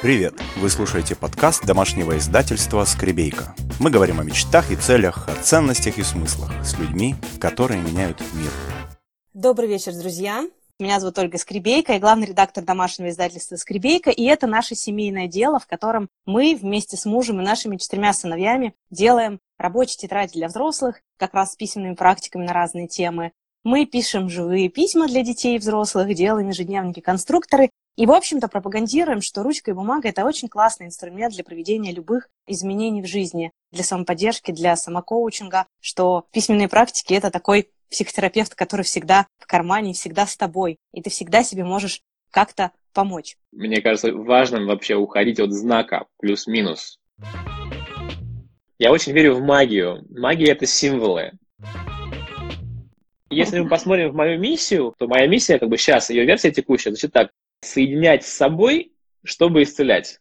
Привет! Вы слушаете подкаст домашнего издательства «Скребейка». Мы говорим о мечтах и целях, о ценностях и смыслах с людьми, которые меняют мир. Добрый вечер, друзья! Меня зовут Ольга Скребейка, я главный редактор домашнего издательства «Скребейка», и это наше семейное дело, в котором мы вместе с мужем и нашими четырьмя сыновьями делаем рабочие тетради для взрослых, как раз с письменными практиками на разные темы. Мы пишем живые письма для детей и взрослых, делаем ежедневники-конструкторы и, в общем-то, пропагандируем, что ручка и бумага – это очень классный инструмент для проведения любых изменений в жизни, для самоподдержки, для самокоучинга, что письменные практики – это такой психотерапевт, который всегда в кармане, всегда с тобой, и ты всегда себе можешь как-то помочь. Мне кажется важным вообще уходить от знака плюс-минус. Я очень верю в магию. Магия — это символы. Если мы посмотрим в мою миссию, то моя миссия, как бы сейчас, ее версия текущая, звучит так. Соединять с собой, чтобы исцелять.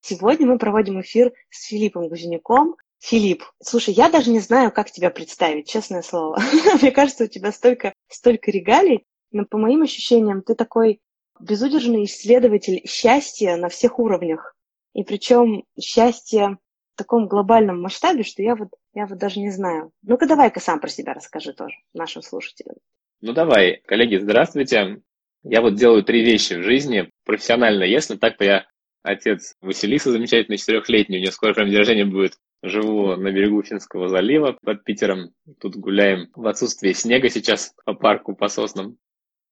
Сегодня мы проводим эфир с Филиппом Гузенюком, Филипп, слушай, я даже не знаю, как тебя представить, честное слово. Мне кажется, у тебя столько, столько регалий, но по моим ощущениям ты такой безудержный исследователь счастья на всех уровнях. И причем счастье в таком глобальном масштабе, что я вот, я вот даже не знаю. Ну-ка давай-ка сам про себя расскажи тоже нашим слушателям. Ну давай, коллеги, здравствуйте. Я вот делаю три вещи в жизни профессионально. Если так, то я отец Василиса, замечательный четырехлетний, у нее скоро прям день рождения будет. Живу на берегу Финского залива под Питером. Тут гуляем в отсутствие снега сейчас по парку, по соснам.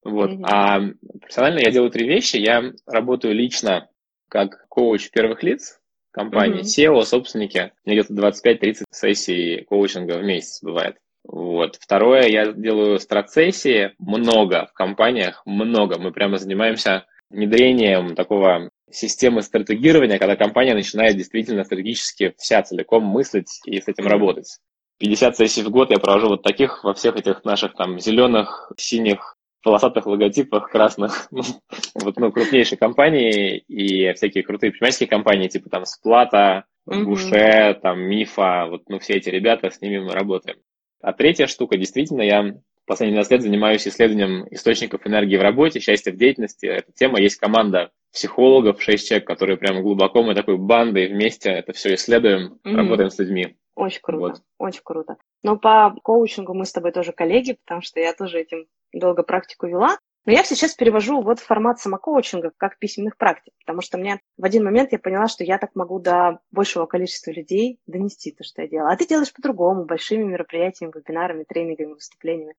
Вот. Mm-hmm. А профессионально я делаю три вещи. Я работаю лично как коуч первых лиц компании, mm-hmm. SEO, собственники. У меня где-то 25-30 сессий коучинга в месяц бывает. Вот. Второе, я делаю страцессии много в компаниях, много. Мы прямо занимаемся внедрением такого системы стратегирования, когда компания начинает действительно стратегически вся целиком мыслить и с этим работать. 50 сессий в год я провожу вот таких во всех этих наших там зеленых, синих, полосатых логотипах, красных, вот, ну, крупнейшие компании и всякие крутые предпринимательские компании, типа там Сплата, Буше, там Мифа, вот, ну, все эти ребята, с ними мы работаем. А третья штука, действительно, я последние 12 лет занимаюсь исследованием источников энергии в работе, счастья в деятельности. Эта тема, есть команда психологов, 6 человек, которые прямо глубоко, мы такой бандой вместе это все исследуем, mm-hmm. работаем с людьми. Очень круто, вот. очень круто. Но по коучингу мы с тобой тоже коллеги, потому что я тоже этим долго практику вела. Но я сейчас перевожу вот в формат самокоучинга, как письменных практик, потому что мне в один момент я поняла, что я так могу до большего количества людей донести то, что я делаю. А ты делаешь по-другому, большими мероприятиями, вебинарами, тренингами, выступлениями.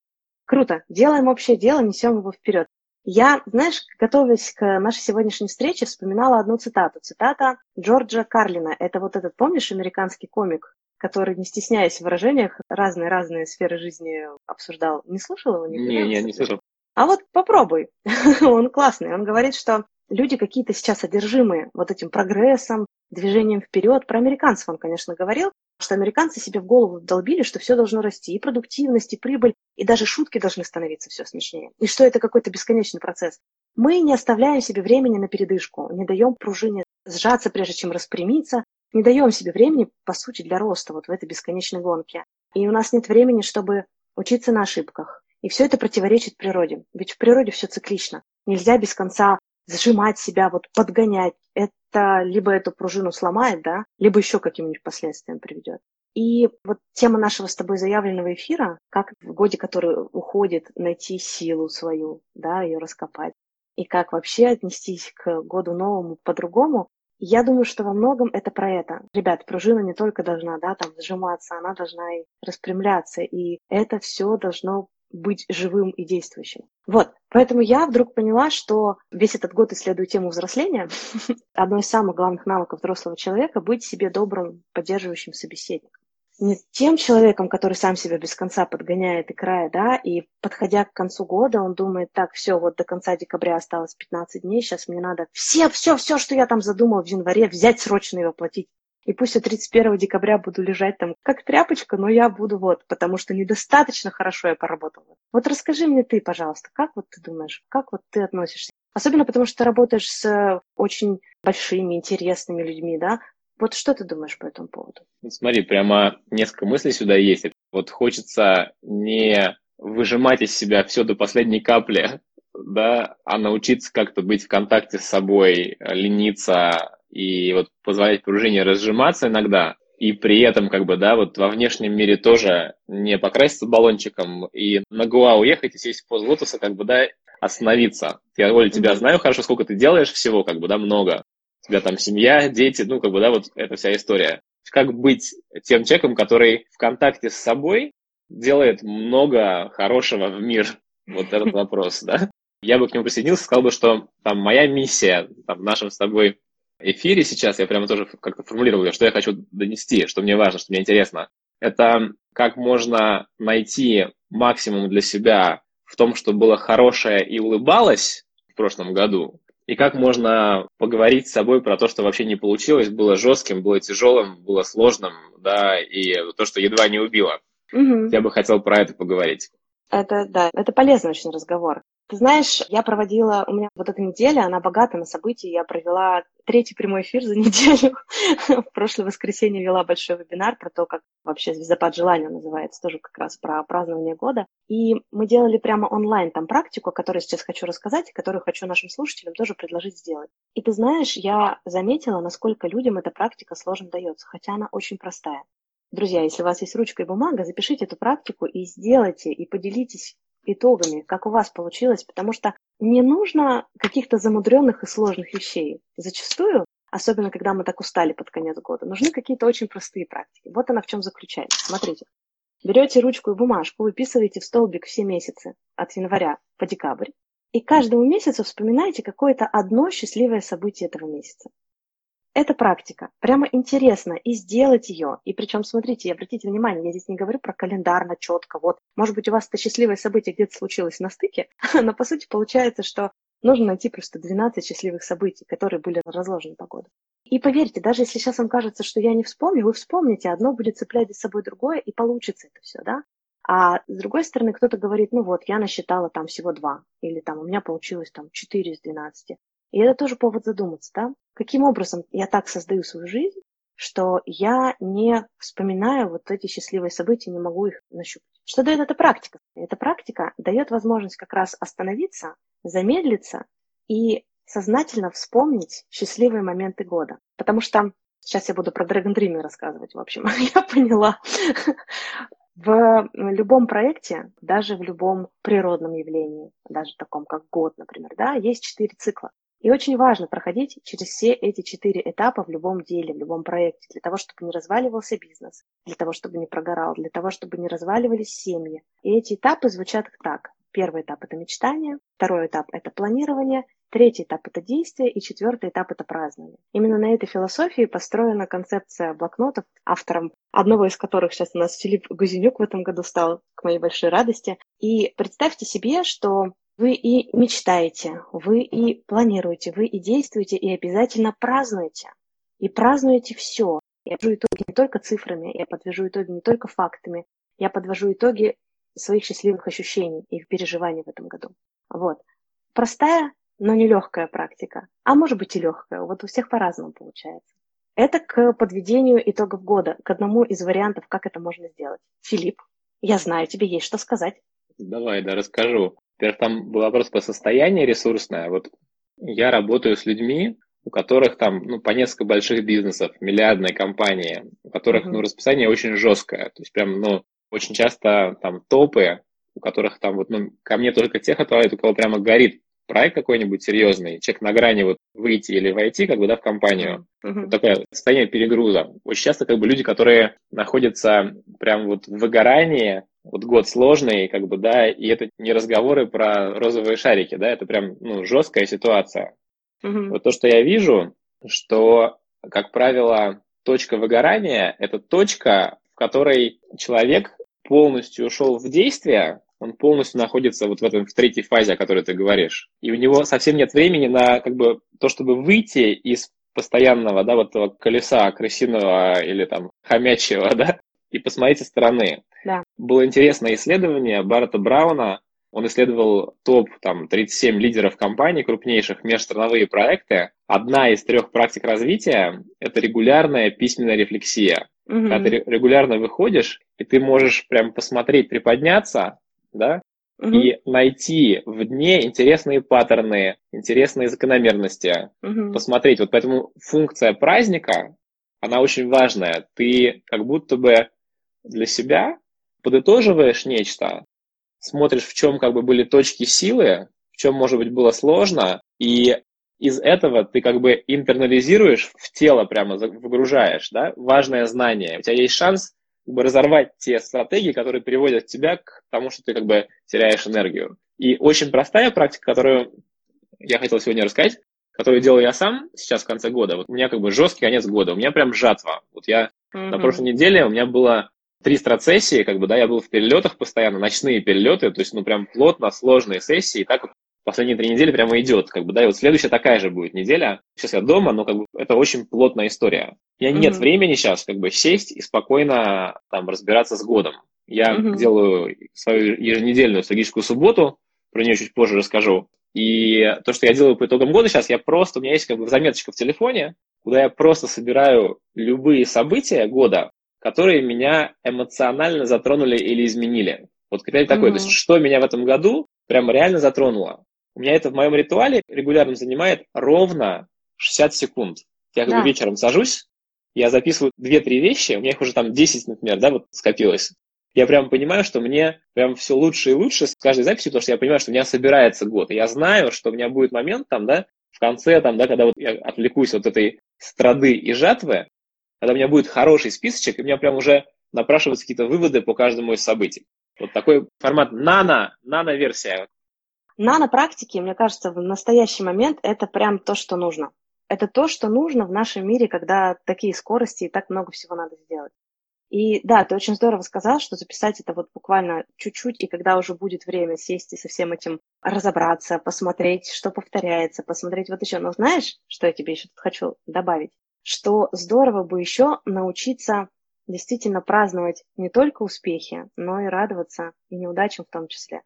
Круто. Делаем общее дело, несем его вперед. Я, знаешь, готовясь к нашей сегодняшней встрече, вспоминала одну цитату. Цитата Джорджа Карлина. Это вот этот, помнишь, американский комик, который, не стесняясь в выражениях, разные-разные сферы жизни обсуждал. Не слушал его? Не, не, не слышал. А вот попробуй. он классный. Он говорит, что люди какие-то сейчас одержимые вот этим прогрессом, движением вперед. Про американцев он, конечно, говорил, что американцы себе в голову долбили, что все должно расти, и продуктивность, и прибыль, и даже шутки должны становиться все смешнее, и что это какой-то бесконечный процесс. Мы не оставляем себе времени на передышку, не даем пружине сжаться, прежде чем распрямиться, не даем себе времени, по сути, для роста вот в этой бесконечной гонке. И у нас нет времени, чтобы учиться на ошибках. И все это противоречит природе. Ведь в природе все циклично. Нельзя без конца сжимать себя, вот подгонять. Это либо эту пружину сломает, да, либо еще каким-нибудь последствиям приведет. И вот тема нашего с тобой заявленного эфира, как в годе, который уходит, найти силу свою, да, ее раскопать. И как вообще отнестись к году новому по-другому, я думаю, что во многом это про это. Ребят, пружина не только должна, да, там сжиматься, она должна и распрямляться, и это все должно быть живым и действующим. Вот, поэтому я вдруг поняла, что весь этот год исследую тему взросления. Одно из самых главных навыков взрослого человека – быть себе добрым, поддерживающим собеседником. Не тем человеком, который сам себя без конца подгоняет и края, да, и подходя к концу года, он думает, так, все, вот до конца декабря осталось 15 дней, сейчас мне надо все, все, все, что я там задумал в январе, взять срочно и воплотить и пусть я 31 декабря буду лежать там как тряпочка, но я буду вот, потому что недостаточно хорошо я поработала. Вот расскажи мне ты, пожалуйста, как вот ты думаешь, как вот ты относишься? Особенно потому, что ты работаешь с очень большими, интересными людьми, да? Вот что ты думаешь по этому поводу? Смотри, прямо несколько мыслей сюда есть. Вот хочется не выжимать из себя все до последней капли да, а научиться как-то быть в контакте с собой, лениться и вот позволять пружине разжиматься иногда, и при этом, как бы, да, вот во внешнем мире тоже не покраситься баллончиком и на Гоа уехать и сесть в поз лотоса, как бы, да, остановиться. Я, Оля, тебя знаю хорошо, сколько ты делаешь всего, как бы, да, много. У тебя там семья, дети, ну, как бы, да, вот эта вся история. Как быть тем человеком, который в контакте с собой делает много хорошего в мир? Вот этот вопрос, да. Я бы к нему присоединился, сказал бы, что там моя миссия там, в нашем с тобой эфире сейчас, я прямо тоже как-то формулировал, что я хочу донести, что мне важно, что мне интересно. Это как можно найти максимум для себя в том, что было хорошее и улыбалось в прошлом году, и как можно поговорить с собой про то, что вообще не получилось, было жестким, было тяжелым, было сложным, да, и то, что едва не убило. Угу. Я бы хотел про это поговорить. Это, да, это полезный очень разговор. Ты знаешь, я проводила, у меня вот эта неделя, она богата на события. Я провела третий прямой эфир за неделю. В прошлое воскресенье вела большой вебинар про то, как вообще «Звездопад желания» называется, тоже как раз про празднование года. И мы делали прямо онлайн там практику, о которой сейчас хочу рассказать, и которую хочу нашим слушателям тоже предложить сделать. И ты знаешь, я заметила, насколько людям эта практика сложно дается, хотя она очень простая. Друзья, если у вас есть ручка и бумага, запишите эту практику и сделайте, и поделитесь итогами, как у вас получилось, потому что не нужно каких-то замудренных и сложных вещей. Зачастую, особенно когда мы так устали под конец года, нужны какие-то очень простые практики. Вот она в чем заключается. Смотрите. Берете ручку и бумажку, выписываете в столбик все месяцы от января по декабрь, и каждому месяцу вспоминайте какое-то одно счастливое событие этого месяца. Это практика. Прямо интересно и сделать ее. И причем, смотрите, обратите внимание, я здесь не говорю про календарно, четко. Вот, может быть, у вас это счастливое событие где-то случилось на стыке, но по сути получается, что нужно найти просто 12 счастливых событий, которые были разложены по году. И поверьте, даже если сейчас вам кажется, что я не вспомню, вы вспомните, одно будет цеплять за собой другое, и получится это все, да? А с другой стороны, кто-то говорит, ну вот, я насчитала там всего два, или там у меня получилось там 4 из 12. И это тоже повод задуматься, да? Каким образом я так создаю свою жизнь, что я не вспоминаю вот эти счастливые события, не могу их нащупать. Что дает эта практика? Эта практика дает возможность как раз остановиться, замедлиться и сознательно вспомнить счастливые моменты года. Потому что сейчас я буду про Dragon Dream рассказывать, в общем, я поняла. В любом проекте, даже в любом природном явлении, даже таком как год, например, да, есть четыре цикла. И очень важно проходить через все эти четыре этапа в любом деле, в любом проекте, для того, чтобы не разваливался бизнес, для того, чтобы не прогорал, для того, чтобы не разваливались семьи. И эти этапы звучат так. Первый этап – это мечтание, второй этап – это планирование, третий этап – это действие, и четвертый этап – это празднование. Именно на этой философии построена концепция блокнотов, автором одного из которых сейчас у нас Филипп Гузенюк в этом году стал, к моей большой радости. И представьте себе, что вы и мечтаете, вы и планируете, вы и действуете, и обязательно празднуете. И празднуете все. Я подвожу итоги не только цифрами, я подвожу итоги не только фактами, я подвожу итоги своих счастливых ощущений и переживаний в этом году. Вот. Простая, но не легкая практика. А может быть и легкая. Вот у всех по-разному получается. Это к подведению итогов года, к одному из вариантов, как это можно сделать. Филипп, я знаю, тебе есть что сказать. Давай, да, расскажу. Теперь там был вопрос по состоянию ресурсное. Вот я работаю с людьми, у которых там ну, по несколько больших бизнесов, миллиардные компании, у которых ну, расписание очень жесткое. То есть прям, ну, очень часто там топы, у которых там вот, ну, ко мне только тех отправляют, у кого прямо горит проект какой-нибудь серьезный, человек на грани вот выйти или войти, как бы, да, в компанию. Uh-huh. Вот такое состояние перегруза. Очень часто, как бы, люди, которые находятся прям вот в выгорании, вот год сложный, как бы, да, и это не разговоры про розовые шарики, да, это прям, ну, жесткая ситуация. Mm-hmm. Вот то, что я вижу, что, как правило, точка выгорания – это точка, в которой человек полностью ушел в действие, он полностью находится вот в этом, в третьей фазе, о которой ты говоришь. И у него совсем нет времени на, как бы, то, чтобы выйти из постоянного, да, вот этого колеса крысиного или там хомячьего, да, и посмотреть со стороны. Да. Было интересное исследование Барта Брауна. Он исследовал топ там, 37 лидеров компаний, крупнейших межстрановые проекты. Одна из трех практик развития – это регулярная письменная рефлексия. Угу. Когда ты регулярно выходишь, и ты можешь прям посмотреть, приподняться, да, угу. и найти в дне интересные паттерны, интересные закономерности, угу. посмотреть. Вот поэтому функция праздника, она очень важная. Ты как будто бы для себя подытоживаешь нечто, смотришь, в чем как бы были точки силы, в чем, может быть, было сложно, и из этого ты как бы интернализируешь в тело прямо, выгружаешь, да, важное знание. У тебя есть шанс как бы разорвать те стратегии, которые приводят тебя к тому, что ты как бы теряешь энергию. И очень простая практика, которую я хотел сегодня рассказать, которую делаю я сам сейчас в конце года. Вот у меня как бы жесткий конец года, у меня прям жатва. Вот я mm-hmm. на прошлой неделе, у меня было три страцессии, как бы, да, я был в перелетах постоянно, ночные перелеты, то есть, ну, прям плотно, сложные сессии, и так вот последние три недели прямо идет, как бы, да, и вот следующая такая же будет неделя. Сейчас я дома, но как бы это очень плотная история. У меня mm-hmm. нет времени сейчас, как бы, сесть и спокойно там разбираться с годом. Я mm-hmm. делаю свою еженедельную стратегическую субботу, про нее чуть позже расскажу. И то, что я делаю по итогам года сейчас, я просто, у меня есть как бы заметочка в телефоне, куда я просто собираю любые события года, которые меня эмоционально затронули или изменили. Вот критерий такой, mm-hmm. то есть что меня в этом году прям реально затронуло. У меня это в моем ритуале регулярно занимает ровно 60 секунд. Я как да. бы вечером сажусь, я записываю 2-3 вещи, у меня их уже там 10, например, да, вот скопилось. Я прям понимаю, что мне прям все лучше и лучше с каждой записью, потому что я понимаю, что у меня собирается год. И я знаю, что у меня будет момент там, да, в конце, там, да, когда вот я отвлекусь от этой страды и жатвы, когда у меня будет хороший списочек, и у меня прям уже напрашиваются какие-то выводы по каждому из событий. Вот такой формат нано, нано-версия. Нано-практики, мне кажется, в настоящий момент это прям то, что нужно. Это то, что нужно в нашем мире, когда такие скорости и так много всего надо сделать. И да, ты очень здорово сказал, что записать это вот буквально чуть-чуть, и когда уже будет время сесть и со всем этим разобраться, посмотреть, что повторяется, посмотреть вот еще. Но знаешь, что я тебе еще тут хочу добавить? Что здорово бы еще научиться действительно праздновать не только успехи, но и радоваться и неудачам в том числе.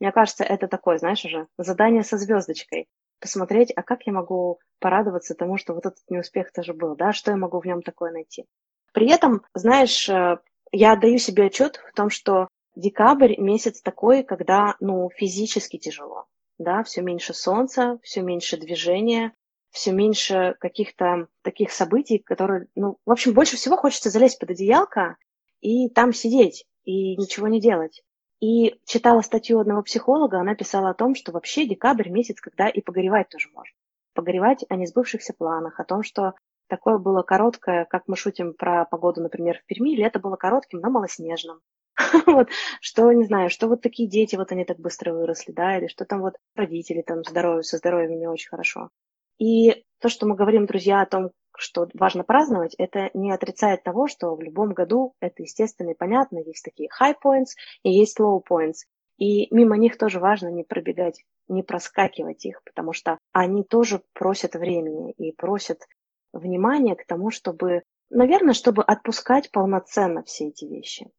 Мне кажется, это такое, знаешь, уже задание со звездочкой. Посмотреть, а как я могу порадоваться тому, что вот этот неуспех тоже был, да, что я могу в нем такое найти. При этом, знаешь, э, я отдаю себе отчет в том, что декабрь месяц такой, когда, ну, физически тяжело, да, все меньше солнца, все меньше движения, все меньше каких-то таких событий, которые, ну, в общем, больше всего хочется залезть под одеялко и там сидеть и ничего не делать. И читала статью одного психолога, она писала о том, что вообще декабрь месяц, когда и погоревать тоже можно. Погоревать о несбывшихся планах, о том, что такое было короткое, как мы шутим про погоду, например, в Перми, лето было коротким, но малоснежным. вот, что, не знаю, что вот такие дети, вот они так быстро выросли, да, или что там вот родители там здоровье, со здоровьем не очень хорошо. И то, что мы говорим, друзья, о том, что важно праздновать, это не отрицает того, что в любом году это естественно и понятно. Есть такие high points и есть low points. И мимо них тоже важно не пробегать, не проскакивать их, потому что они тоже просят времени и просят внимания к тому, чтобы, наверное, чтобы отпускать полноценно все эти вещи.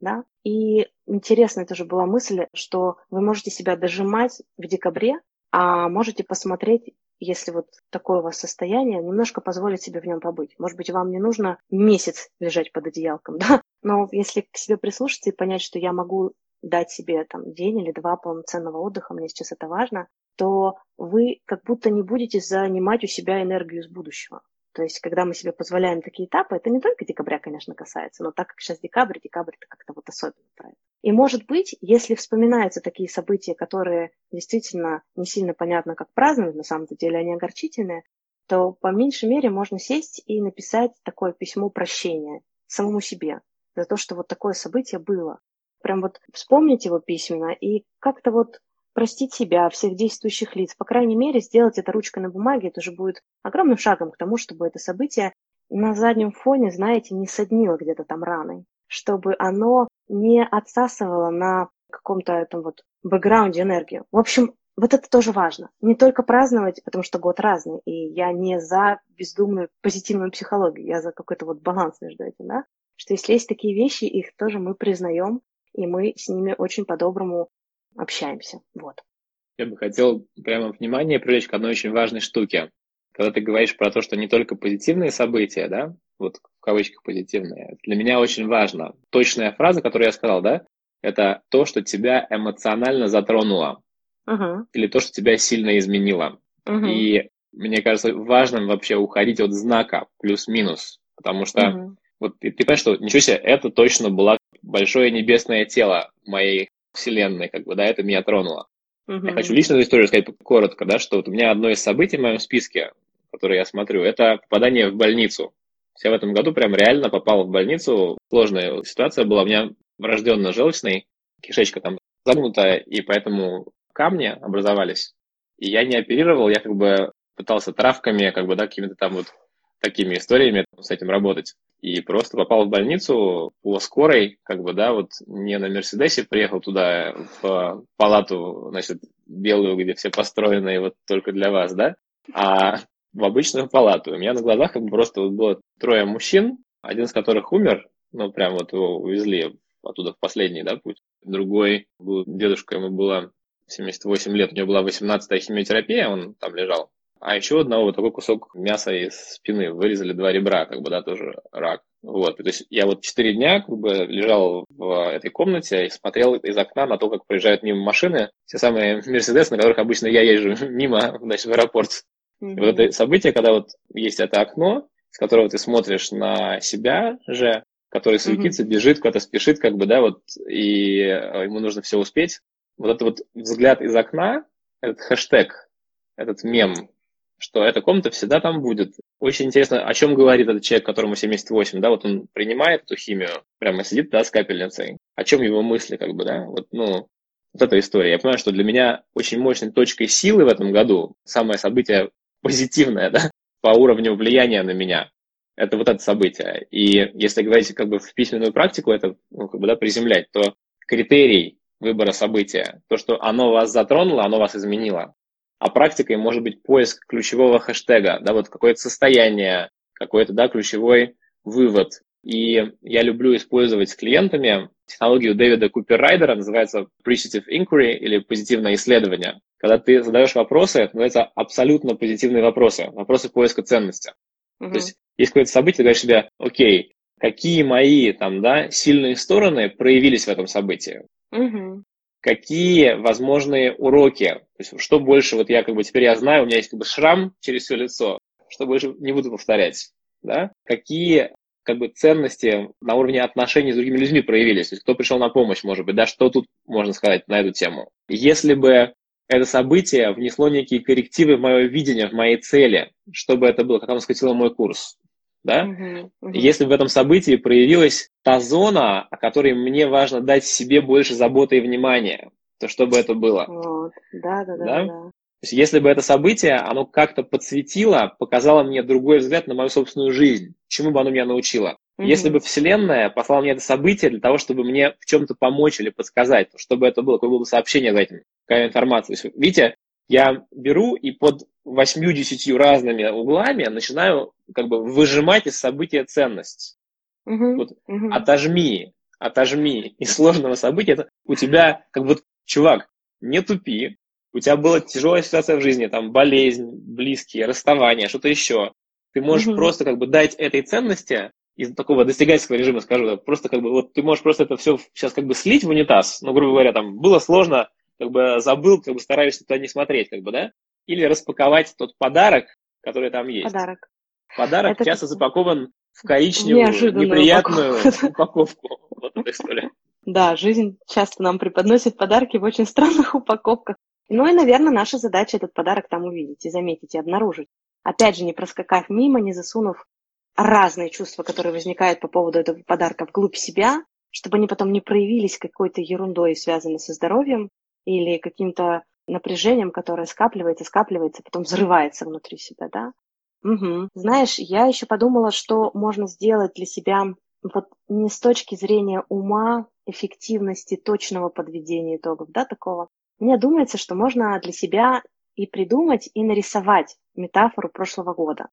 Да? И интересная тоже была мысль, что вы можете себя дожимать в декабре, а можете посмотреть если вот такое у вас состояние, немножко позволить себе в нем побыть. Может быть, вам не нужно месяц лежать под одеялком, да? Но если к себе прислушаться и понять, что я могу дать себе там день или два полноценного отдыха, мне сейчас это важно, то вы как будто не будете занимать у себя энергию из будущего. То есть, когда мы себе позволяем такие этапы, это не только декабря, конечно, касается, но так как сейчас декабрь, декабрь это как-то вот особенно про это. И может быть, если вспоминаются такие события, которые действительно не сильно понятно, как праздновать, на самом деле они огорчительные, то по меньшей мере можно сесть и написать такое письмо прощения самому себе за то, что вот такое событие было. Прям вот вспомнить его письменно и как-то вот простить себя, всех действующих лиц. По крайней мере, сделать это ручкой на бумаге, это уже будет огромным шагом к тому, чтобы это событие на заднем фоне, знаете, не соднило где-то там раной, чтобы оно не отсасывало на каком-то этом вот бэкграунде энергию. В общем, вот это тоже важно. Не только праздновать, потому что год разный, и я не за бездумную позитивную психологию, я за какой-то вот баланс между этим, да, что если есть такие вещи, их тоже мы признаем, и мы с ними очень по-доброму общаемся. Вот. Я бы хотел прямо внимание привлечь к одной очень важной штуке. Когда ты говоришь про то, что не только позитивные события, да, вот в кавычках позитивные, для меня очень важно. Точная фраза, которую я сказал, да, это то, что тебя эмоционально затронуло. Uh-huh. Или то, что тебя сильно изменило. Uh-huh. И мне кажется, важным вообще уходить от знака плюс-минус. Потому что uh-huh. вот ты, ты понимаешь, что ничего себе, это точно было большое небесное тело моей вселенной, как бы, да, это меня тронуло. Uh-huh. Я хочу личную историю сказать коротко, да, что вот у меня одно из событий в моем списке, которое я смотрю, это попадание в больницу. Я в этом году прям реально попал в больницу. Сложная ситуация была. У меня врожденно-желчный, кишечка там загнутая, и поэтому камни образовались. И я не оперировал, я как бы пытался травками, как бы, да, какими-то там вот такими историями с этим работать. И просто попал в больницу по скорой, как бы, да, вот не на Мерседесе приехал туда в палату, значит, белую, где все построены вот только для вас, да, а в обычную палату. У меня на глазах как бы просто вот было трое мужчин, один из которых умер, ну, прям вот его увезли оттуда в последний, да, путь. Другой был дедушка, ему было 78 лет, у него была 18-я химиотерапия, он там лежал. А еще одного вот такой кусок мяса из спины вырезали два ребра, как бы, да, тоже рак. Вот, то есть я вот четыре дня как бы лежал в этой комнате и смотрел из окна на то, как проезжают мимо машины, те самые Мерседесы, на которых обычно я езжу мимо, значит, в аэропорт. Mm-hmm. И вот это событие, когда вот есть это окно, с которого ты смотришь на себя же, который суетится, mm-hmm. бежит, куда-то спешит, как бы, да, вот, и э, ему нужно все успеть. Вот этот вот взгляд из окна, этот хэштег, этот мем, что эта комната всегда там будет. Очень интересно, о чем говорит этот человек, которому 78, да, вот он принимает эту химию, прямо сидит, да, с капельницей. О чем его мысли, как бы, да, вот, ну, вот эта история. Я понимаю, что для меня очень мощной точкой силы в этом году, самое событие позитивное, да, по уровню влияния на меня, это вот это событие. И если говорить как бы в письменную практику, это ну, как бы, да, приземлять, то критерий выбора события, то, что оно вас затронуло, оно вас изменило. А практикой может быть поиск ключевого хэштега, да, вот какое-то состояние, какой-то, да, ключевой вывод. И я люблю использовать с клиентами технологию Дэвида Купер-Райдера, называется Appreciative Inquiry или позитивное исследование. Когда ты задаешь вопросы, это называется абсолютно позитивные вопросы, вопросы поиска ценности. Uh-huh. То есть есть какое-то событие, ты говоришь себе, окей, какие мои там, да, сильные стороны проявились в этом событии? Uh-huh какие возможные уроки. То есть, что больше, вот я как бы теперь я знаю, у меня есть как бы шрам через все лицо, что больше не буду повторять. Да? Какие как бы ценности на уровне отношений с другими людьми проявились, то есть кто пришел на помощь, может быть, да, что тут можно сказать на эту тему. Если бы это событие внесло некие коррективы в мое видение, в мои цели, чтобы это было, как оно скатило мой курс, да? Uh-huh, uh-huh. Если в этом событии проявилась та зона, о которой мне важно дать себе больше заботы и внимания, то чтобы это было. Вот. Да, да, да, да? да. То есть, если бы это событие, оно как-то подсветило, показало мне другой взгляд на мою собственную жизнь, чему бы оно меня научило. Mm-hmm. Если бы Вселенная послала мне это событие для того, чтобы мне в чем-то помочь или подсказать, чтобы это было, какое было бы сообщение за этим, какая информация. Есть, видите, я беру и под восьмью-десятью разными углами начинаю как бы выжимать из события ценность. Uh-huh, вот uh-huh. отожми, отожми из сложного события. Это у тебя как бы, чувак, не тупи, у тебя была тяжелая ситуация в жизни, там болезнь, близкие, расставание, что-то еще. Ты можешь uh-huh. просто как бы дать этой ценности из такого достигательского режима, скажу, просто как бы вот ты можешь просто это все сейчас как бы слить в унитаз, ну, грубо говоря, там было сложно, как бы забыл, как бы стараешься туда не смотреть, как бы, да? Или распаковать тот подарок, который там есть. Подарок. Подарок Это часто запакован в коричневую, неприятную упаковку. упаковку. Вот эта история. Да, жизнь часто нам преподносит подарки в очень странных упаковках. Ну и, наверное, наша задача этот подарок там увидеть и заметить, и обнаружить. Опять же, не проскакав мимо, не засунув разные чувства, которые возникают по поводу этого подарка вглубь себя, чтобы они потом не проявились какой-то ерундой, связанной со здоровьем, или каким-то напряжением, которое скапливается, скапливается, потом взрывается внутри себя, да. Угу. Знаешь, я еще подумала, что можно сделать для себя вот не с точки зрения ума, эффективности, точного подведения итогов, да, такого. Мне думается, что можно для себя и придумать, и нарисовать метафору прошлого года.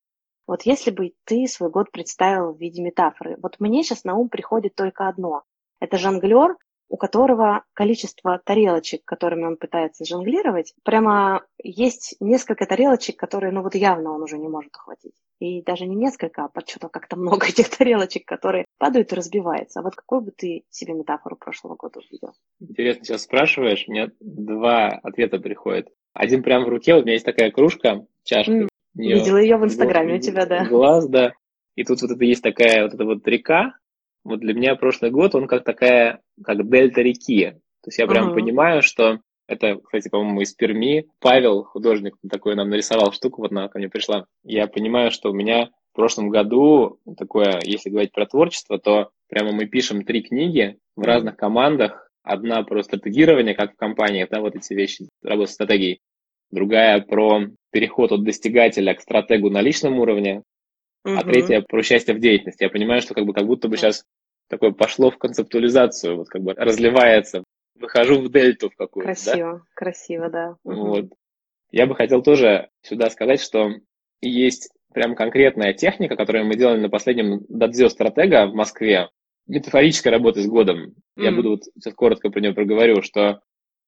Вот если бы ты свой год представил в виде метафоры, вот мне сейчас на ум приходит только одно. Это жонглер, у которого количество тарелочек, которыми он пытается жонглировать, прямо есть несколько тарелочек, которые, ну вот явно он уже не может ухватить. и даже не несколько, а что-то как-то много этих тарелочек, которые падают и разбиваются. А вот какой бы ты себе метафору прошлого года увидел? Интересно, сейчас спрашиваешь, у меня два ответа приходят. Один прям в руке, у меня есть такая кружка, чашка. Mm, видела ее в Инстаграме у тебя, да. Глаз, да. И тут вот это есть такая вот эта вот река. Вот для меня прошлый год, он как такая, как дельта реки. То есть я прям uh-huh. понимаю, что это, кстати, по-моему, из Перми. Павел, художник, такой нам нарисовал штуку, вот она ко мне пришла. Я понимаю, что у меня в прошлом году такое, если говорить про творчество, то прямо мы пишем три книги в разных командах. Одна про стратегирование, как в компании, да, вот эти вещи, работа с стратегией. Другая про переход от достигателя к стратегу на личном уровне. Uh-huh. А третья про счастье в деятельности. Я понимаю, что как, бы, как будто бы сейчас такое пошло в концептуализацию, вот как бы разливается выхожу в дельту в какую-то. Красиво, да? красиво, да. Вот. Я бы хотел тоже сюда сказать, что есть прям конкретная техника, которую мы делали на последнем Дадзё стратега в Москве, метафорическая работа с годом. Mm. Я буду вот сейчас коротко про нее проговорю, что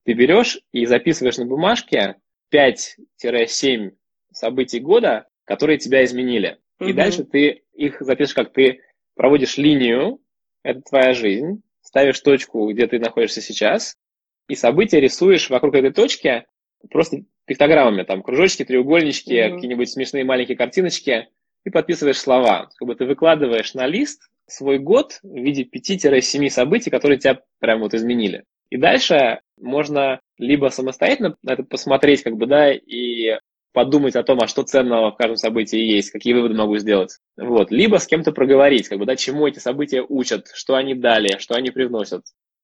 ты берешь и записываешь на бумажке 5-7 событий года, которые тебя изменили. Mm-hmm. И дальше ты их запишешь, как ты проводишь линию, это твоя жизнь, ставишь точку, где ты находишься сейчас, и события рисуешь вокруг этой точки просто пиктограммами, там, кружочки, треугольнички, mm-hmm. какие-нибудь смешные маленькие картиночки, и подписываешь слова. Как бы ты выкладываешь на лист свой год в виде 5-7 событий, которые тебя прям вот изменили. И дальше можно либо самостоятельно это посмотреть, как бы, да, и подумать о том, а что ценного в каждом событии есть, какие выводы могу сделать. Вот. Либо с кем-то проговорить, как бы, да, чему эти события учат, что они дали, что они привносят.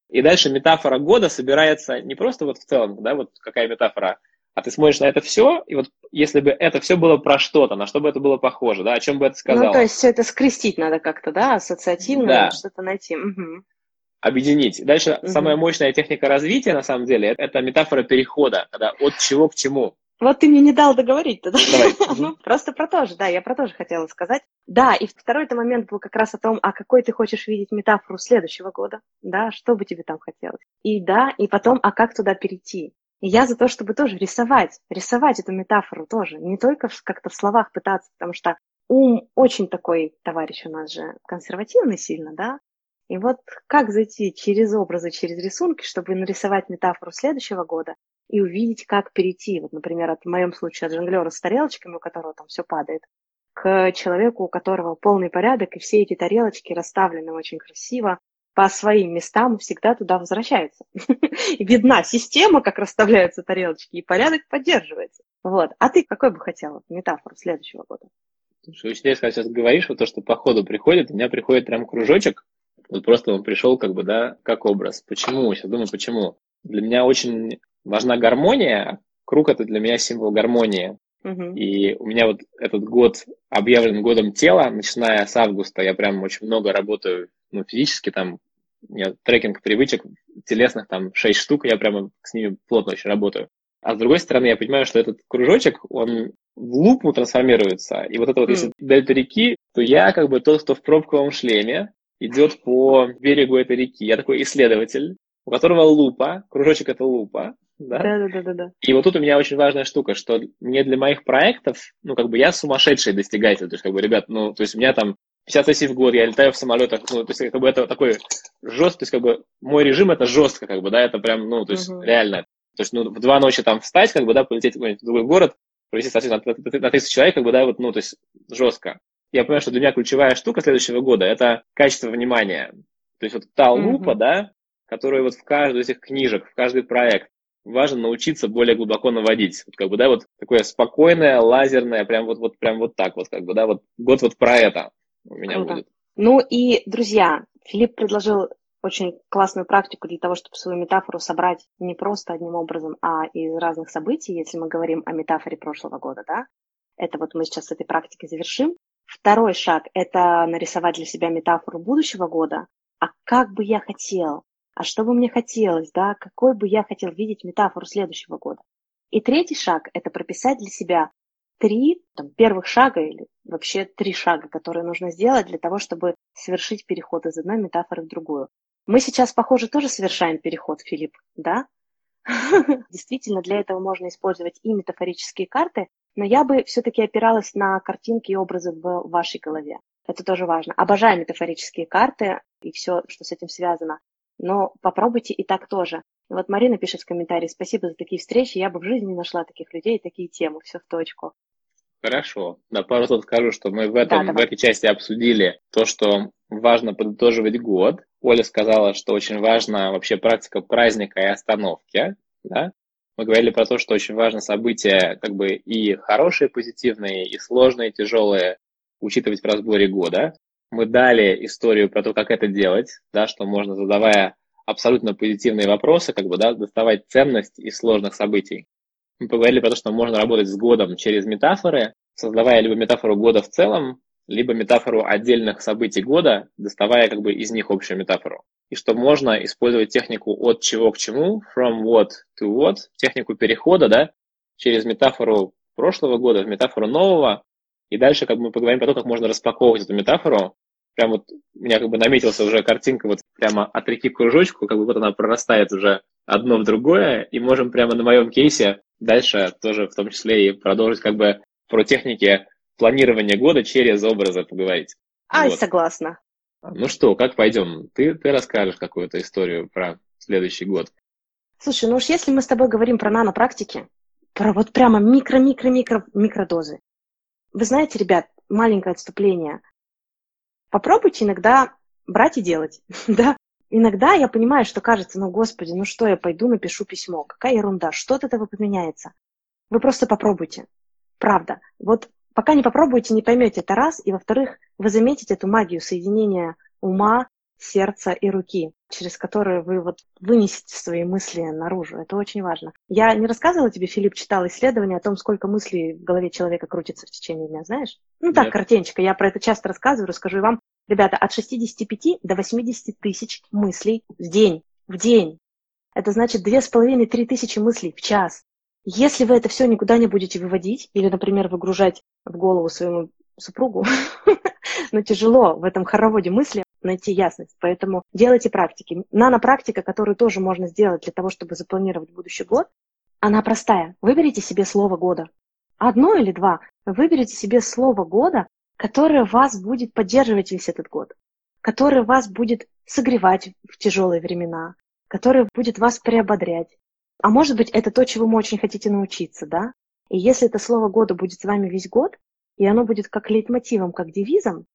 И дальше метафора года собирается не просто вот в целом, да, вот какая метафора, а ты смотришь на это все, и вот если бы это все было про что-то, на что бы это было похоже, да, о чем бы это сказало. Ну, то есть все это скрестить надо как-то, да, ассоциативно, да. что-то найти. Угу. Объединить. Дальше угу. самая мощная техника развития, на самом деле, это метафора перехода, когда от чего к чему. Вот ты мне не дал договорить тогда. ну, просто про то же, да, я про то же хотела сказать. Да, и второй это момент был как раз о том, а какой ты хочешь видеть метафору следующего года, да, что бы тебе там хотелось. И да, и потом, а как туда перейти. И я за то, чтобы тоже рисовать, рисовать эту метафору тоже, не только как-то в словах пытаться, потому что ум очень такой, товарищ у нас же консервативный сильно, да, и вот как зайти через образы, через рисунки, чтобы нарисовать метафору следующего года, и увидеть, как перейти, вот, например, от, в моем случае от жонглера с тарелочками, у которого там все падает, к человеку, у которого полный порядок, и все эти тарелочки расставлены очень красиво, по своим местам всегда туда возвращаются. Видна система, как расставляются тарелочки, и порядок поддерживается. Вот. А ты какой бы хотела метафору следующего года? Слушай, очень резко сейчас говоришь, вот то, что по ходу приходит, у меня приходит прям кружочек, вот просто он пришел как бы, да, как образ. Почему? Сейчас думаю, почему. Для меня очень важна гармония. Круг это для меня символ гармонии. И у меня вот этот год объявлен годом тела, начиная с августа. Я прям очень много работаю ну, физически, там у меня трекинг привычек телесных, там 6 штук, я прямо с ними плотно очень работаю. А с другой стороны, я понимаю, что этот кружочек, он в лупу трансформируется. И вот это вот, mm. если дельта реки, то я как бы тот, кто в пробковом шлеме идет по берегу этой реки. Я такой исследователь, у которого лупа, кружочек это лупа, да? Да, да, да, да. И вот тут у меня очень важная штука, что мне для моих проектов, ну, как бы я сумасшедший достигатель. То есть, как бы, ребят, ну, то есть у меня там 50 сессий в год, я летаю в самолетах, ну, то есть, как бы это такой жесткий, то есть, как бы, мой режим это жестко, как бы, да, это прям, ну, то есть, uh-huh. реально. То есть, ну, в два ночи там встать, как бы, да, полететь в другой город, провести, соответственно, на, на 30 человек, как бы, да, вот, ну, то есть, жестко. Я понимаю, что для меня ключевая штука следующего года – это качество внимания. То есть, вот та лупа, uh-huh. да, которая вот в каждую из этих книжек, в каждый проект, важно научиться более глубоко наводить. Вот как бы, да, вот такое спокойное, лазерное, прям вот, вот, прям вот так вот, как бы, да, вот год вот про это у меня Круто. будет. Ну и, друзья, Филипп предложил очень классную практику для того, чтобы свою метафору собрать не просто одним образом, а из разных событий, если мы говорим о метафоре прошлого года, да. Это вот мы сейчас с этой практикой завершим. Второй шаг – это нарисовать для себя метафору будущего года. А как бы я хотел, а что бы мне хотелось, да, какой бы я хотел видеть метафору следующего года. И третий шаг – это прописать для себя три там, первых шага или вообще три шага, которые нужно сделать для того, чтобы совершить переход из одной метафоры в другую. Мы сейчас, похоже, тоже совершаем переход, Филипп, да? Действительно, для этого можно использовать и метафорические карты, Но я бы все-таки опиралась на картинки и образы в вашей голове. Это тоже важно. Обожаю метафорические карты и все, что с этим связано. Но попробуйте и так тоже. И вот Марина пишет в комментарии, спасибо за такие встречи, я бы в жизни не нашла таких людей и такие темы, все в точку. Хорошо. На пару слов скажу, что мы в, этом, да, в этой части обсудили то, что важно подытоживать год. Оля сказала, что очень важна вообще практика праздника и остановки. Да? Мы говорили про то, что очень важно события как бы и хорошие, позитивные, и сложные, тяжелые учитывать в разборе года. Мы дали историю про то, как это делать, да, что можно, задавая абсолютно позитивные вопросы, как бы, да, доставать ценность из сложных событий. Мы поговорили про то, что можно работать с годом через метафоры, создавая либо метафору года в целом, либо метафору отдельных событий года, доставая как бы из них общую метафору. И что можно использовать технику от чего к чему, from what to what, технику перехода, да, через метафору прошлого года в метафору нового, и дальше как бы мы поговорим про то, как можно распаковывать эту метафору. Прям вот у меня как бы наметился уже картинка вот прямо от реки к кружочку, как бы вот она прорастает уже одно в другое, и можем прямо на моем кейсе дальше тоже в том числе и продолжить как бы про техники планирования года через образы поговорить. Ай, вот. согласна. Ну что, как пойдем? Ты, ты расскажешь какую-то историю про следующий год. Слушай, ну уж если мы с тобой говорим про нанопрактики, про вот прямо микро-микро-микро-микродозы, вы знаете, ребят, маленькое отступление. Попробуйте иногда брать и делать, да. Иногда я понимаю, что кажется, ну, господи, ну что я пойду напишу письмо, какая ерунда, что от этого поменяется. Вы просто попробуйте. Правда. Вот пока не попробуете, не поймете это раз, и во-вторых, вы заметите эту магию соединения ума сердца и руки, через которые вы вот вынесете свои мысли наружу. Это очень важно. Я не рассказывала тебе, Филипп, читал исследование о том, сколько мыслей в голове человека крутится в течение дня, знаешь? Ну так, Нет. картиночка, я про это часто рассказываю, расскажу и вам. Ребята, от 65 до 80 тысяч мыслей в день. В день. Это значит 2,5-3 тысячи мыслей в час. Если вы это все никуда не будете выводить, или, например, выгружать в голову своему супругу, но тяжело в этом хороводе мысли, найти ясность. Поэтому делайте практики. Нано-практика, которую тоже можно сделать для того, чтобы запланировать будущий год, она простая. Выберите себе слово года. Одно или два. Выберите себе слово года, которое вас будет поддерживать весь этот год, которое вас будет согревать в тяжелые времена, которое будет вас приободрять. А может быть, это то, чего вы очень хотите научиться, да? И если это слово года будет с вами весь год, и оно будет как лейтмотивом, как девизом,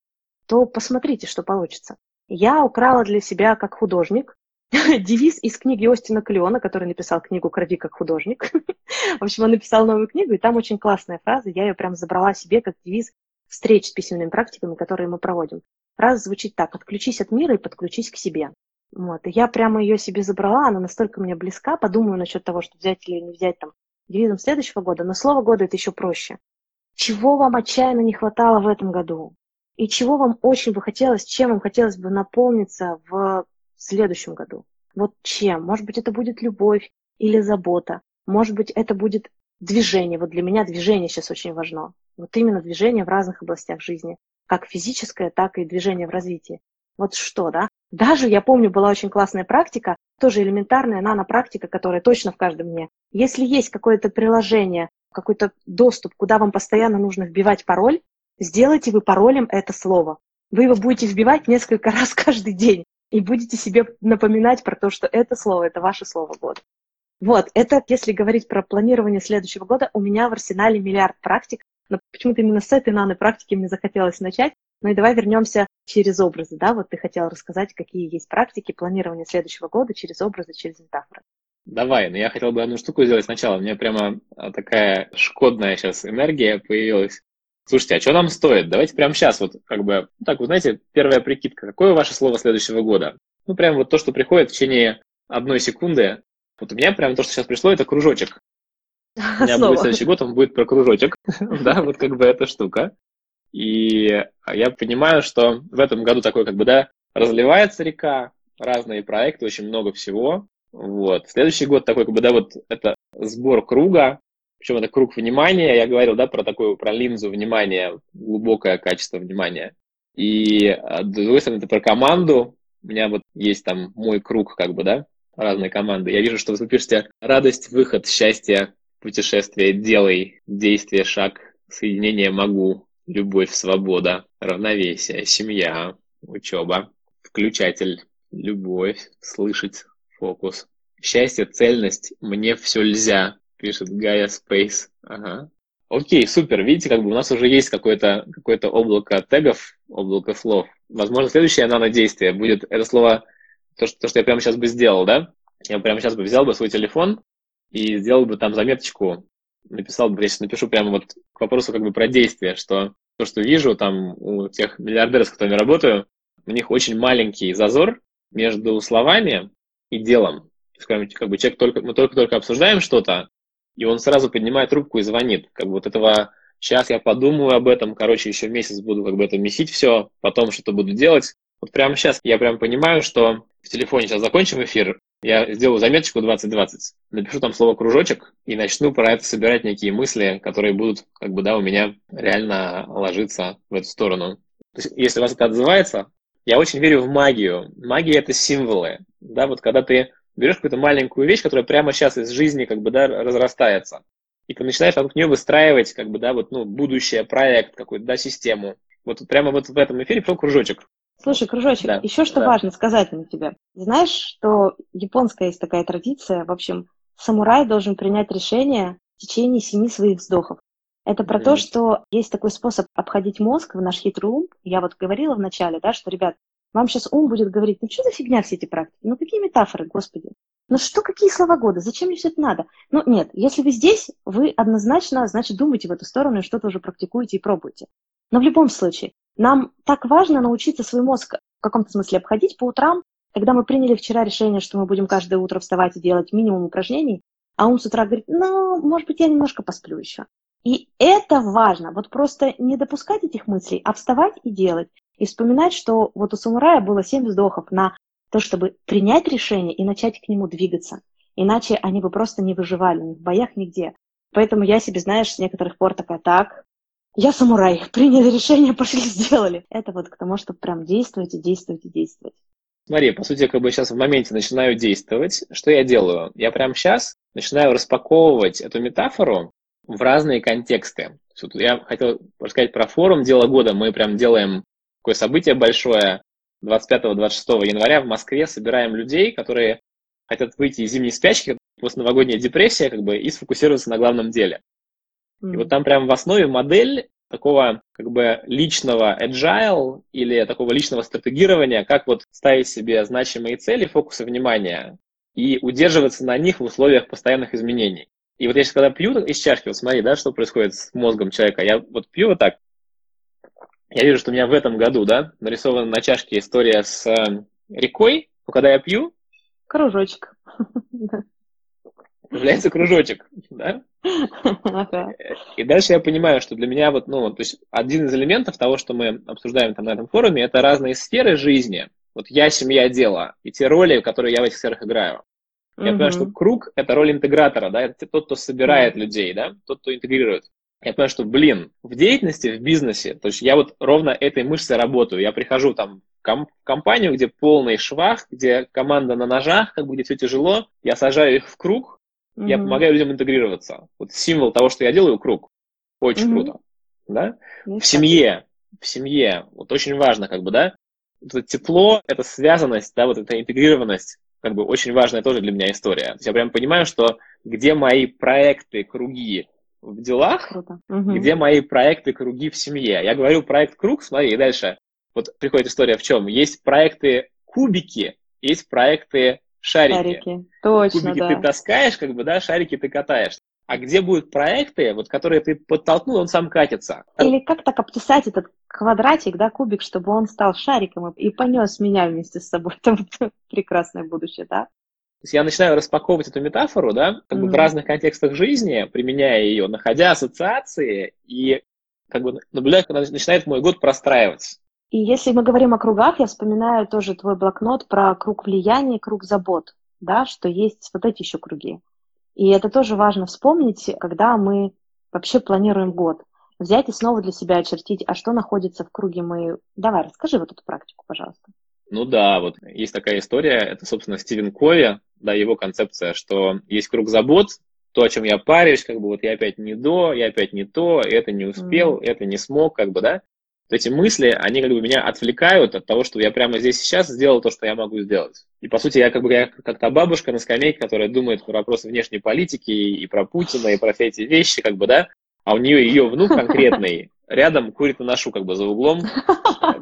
то посмотрите, что получится. Я украла для себя как художник девиз из книги Остина Клеона, который написал книгу «Кради как художник». В общем, он написал новую книгу, и там очень классная фраза. Я ее прям забрала себе как девиз встреч с письменными практиками, которые мы проводим. Фраза звучит так. «Отключись от мира и подключись к себе». Вот. И я прямо ее себе забрала, она настолько мне близка. Подумаю насчет того, что взять или не взять там девизом следующего года. Но слово года это еще проще. Чего вам отчаянно не хватало в этом году? и чего вам очень бы хотелось, чем вам хотелось бы наполниться в следующем году. Вот чем? Может быть, это будет любовь или забота. Может быть, это будет движение. Вот для меня движение сейчас очень важно. Вот именно движение в разных областях жизни. Как физическое, так и движение в развитии. Вот что, да? Даже, я помню, была очень классная практика, тоже элементарная нано-практика, которая точно в каждом мне. Если есть какое-то приложение, какой-то доступ, куда вам постоянно нужно вбивать пароль, Сделайте вы паролем это слово. Вы его будете вбивать несколько раз каждый день и будете себе напоминать про то, что это слово, это ваше слово года. Вот, это если говорить про планирование следующего года, у меня в арсенале миллиард практик, но почему-то именно с этой нано-практики мне захотелось начать. Ну и давай вернемся через образы, да, вот ты хотела рассказать, какие есть практики планирования следующего года через образы, через метафоры. Давай, но я хотел бы одну штуку сделать сначала. У меня прямо такая шкодная сейчас энергия появилась. Слушайте, а что нам стоит? Давайте прямо сейчас, вот как бы, ну так, вы знаете, первая прикидка. Какое ваше слово следующего года? Ну, прям вот то, что приходит в течение одной секунды. Вот у меня прям то, что сейчас пришло, это кружочек. У меня будет следующий год, он будет про кружочек. да, вот как бы эта штука. И я понимаю, что в этом году такой, как бы, да, разливается река, разные проекты, очень много всего. Вот. Следующий год такой, как бы, да, вот это сбор круга, причем это круг внимания, я говорил, да, про такую, про линзу внимания, глубокое качество внимания. И, а, с другой стороны, это про команду. У меня вот есть там мой круг, как бы, да, разные команды. Я вижу, что вы пишете радость, выход, счастье, путешествие делай, действие шаг, соединение могу, любовь, свобода, равновесие, семья, учеба, включатель, любовь, слышать, фокус. Счастье, цельность, мне все нельзя, пишет Гая Спейс. Ага. Окей, супер. Видите, как бы у нас уже есть какое-то какое облако тегов, облако слов. Возможно, следующее нанодействие будет это слово, то что, то, что я прямо сейчас бы сделал, да? Я прямо сейчас бы взял бы свой телефон и сделал бы там заметочку, написал я сейчас напишу прямо вот к вопросу как бы про действие, что то, что вижу там у тех миллиардеров, с которыми работаю, у них очень маленький зазор между словами и делом. Как бы человек только, мы только-только обсуждаем что-то, и он сразу поднимает трубку и звонит. Как бы вот этого сейчас я подумаю об этом, короче, еще месяц буду как бы это месить все, потом что-то буду делать. Вот прямо сейчас я прям понимаю, что в телефоне сейчас закончим эфир, я сделаю заметочку 2020, напишу там слово кружочек и начну про это собирать некие мысли, которые будут как бы, да, у меня реально ложиться в эту сторону. То есть, если вас это отзывается, я очень верю в магию. Магия — это символы. Да, вот когда ты берешь какую-то маленькую вещь, которая прямо сейчас из жизни как бы, да, разрастается, и ты начинаешь вокруг нее выстраивать, как бы, да, вот, ну, будущее, проект какой-то, да, систему. Вот прямо вот в этом эфире пошел кружочек. Слушай, кружочек, да, еще что да. важно сказать на тебе. Знаешь, что японская есть такая традиция, в общем, самурай должен принять решение в течение семи своих вздохов. Это про mm-hmm. то, что есть такой способ обходить мозг в наш хитрый ум. Я вот говорила в начале, да, что, ребят, вам сейчас ум будет говорить, ну что за фигня все эти практики? Ну какие метафоры, господи? Ну что, какие слова года? Зачем мне все это надо? Ну нет, если вы здесь, вы однозначно, значит, думаете в эту сторону и что-то уже практикуете и пробуете. Но в любом случае, нам так важно научиться свой мозг в каком-то смысле обходить по утрам, когда мы приняли вчера решение, что мы будем каждое утро вставать и делать минимум упражнений, а ум с утра говорит, ну, может быть, я немножко посплю еще. И это важно, вот просто не допускать этих мыслей, а вставать и делать. И вспоминать, что вот у самурая было семь вздохов на то, чтобы принять решение и начать к нему двигаться. Иначе они бы просто не выживали ни в боях, нигде. Поэтому я себе, знаешь, с некоторых пор такая, так, я самурай, приняли решение, пошли, сделали. Это вот к тому, чтобы прям действовать и действовать и действовать. Смотри, по сути, как бы сейчас в моменте начинаю действовать. Что я делаю? Я прямо сейчас начинаю распаковывать эту метафору в разные контексты. Я хотел рассказать про форум «Дело года». Мы прям делаем такое событие большое. 25-26 января в Москве собираем людей, которые хотят выйти из зимней спячки, постновогодняя депрессия, как бы, и сфокусироваться на главном деле. Mm-hmm. И вот там прям в основе модель такого как бы личного agile или такого личного стратегирования, как вот ставить себе значимые цели, фокусы внимания и удерживаться на них в условиях постоянных изменений. И вот я сейчас когда пью из чашки, вот смотри, да, что происходит с мозгом человека, я вот пью вот так, я вижу, что у меня в этом году, да, нарисована на чашке история с э, рекой, но когда я пью... Кружочек. Появляется кружочек, да? И дальше я понимаю, что для меня вот, ну, то есть один из элементов того, что мы обсуждаем там на этом форуме, это разные сферы жизни. Вот я, семья, дело. И те роли, которые я в этих сферах играю. Я mm понимаю, что круг — это роль интегратора, да, это тот, кто собирает mm людей, да, тот, кто интегрирует. Я понимаю, что, блин, в деятельности, в бизнесе, то есть я вот ровно этой мышцей работаю. Я прихожу там в компанию, где полный швах, где команда на ножах, как бы где все тяжело, я сажаю их в круг, mm я помогаю людям интегрироваться. Вот символ того, что я делаю, круг. Очень mm круто. Да? Mm-hmm. В семье, в семье, вот очень важно, как бы, да, это тепло, это связанность, да, вот эта интегрированность, как бы очень важная тоже для меня история. То есть я прям понимаю, что где мои проекты, круги, в делах, Круто. где мои проекты круги в семье. Я говорю проект круг, смотри, и дальше. Вот приходит история в чем? Есть проекты кубики, есть проекты шарики. Шарики, точно, Кубики да. ты таскаешь, как бы, да, шарики ты катаешь. А где будут проекты, вот, которые ты подтолкнул, он сам катится. Или как так обтесать этот квадратик, да, кубик, чтобы он стал шариком и понес меня вместе с собой. Это прекрасное будущее, да? есть я начинаю распаковывать эту метафору, да, как бы mm-hmm. в разных контекстах жизни, применяя ее, находя ассоциации и как бы наблюдая, когда начинает мой год простраиваться. И если мы говорим о кругах, я вспоминаю тоже твой блокнот про круг влияния, круг забот, да, что есть вот эти еще круги. И это тоже важно вспомнить, когда мы вообще планируем год. Взять и снова для себя очертить, а что находится в круге мы... Давай, расскажи вот эту практику, пожалуйста. Ну да, вот есть такая история, это, собственно, Стивен Кови, да, его концепция, что есть круг забот, то, о чем я парюсь, как бы вот я опять не до, я опять не то, это не успел, mm. это не смог, как бы, да. Эти мысли, они как бы меня отвлекают от того, что я прямо здесь сейчас сделал то, что я могу сделать. И, по сути, я как бы я как та бабушка на скамейке, которая думает про вопросы внешней политики и про Путина, и про все эти вещи, как бы, да, а у нее ее внук конкретный рядом курит и ношу как бы за углом,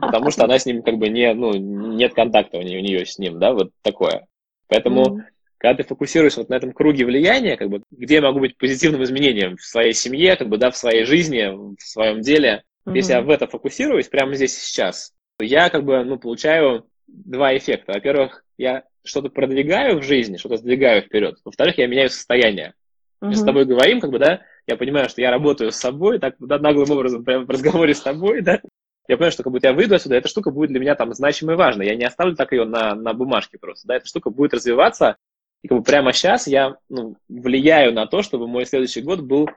потому что она с ним как бы не, ну, нет контакта у нее, у нее с ним, да, вот такое. Поэтому, когда ты фокусируешься вот на этом круге влияния, как бы, где я могу быть позитивным изменением в своей семье, как бы, да, в своей жизни, в своем деле, mm-hmm. если я в это фокусируюсь прямо здесь сейчас, то я как бы, ну, получаю два эффекта. Во-первых, я что-то продвигаю в жизни, что-то сдвигаю вперед. Во-вторых, я меняю состояние. Mm-hmm. Мы с тобой говорим, как бы, да, я понимаю, что я работаю с собой, так да, наглым образом, прямо в разговоре с тобой, да, я понимаю, что как будто я выйду отсюда, эта штука будет для меня там значимой и важной. Я не оставлю так ее на, на бумажке просто, да, эта штука будет развиваться, и как бы прямо сейчас я ну, влияю на то, чтобы мой следующий год был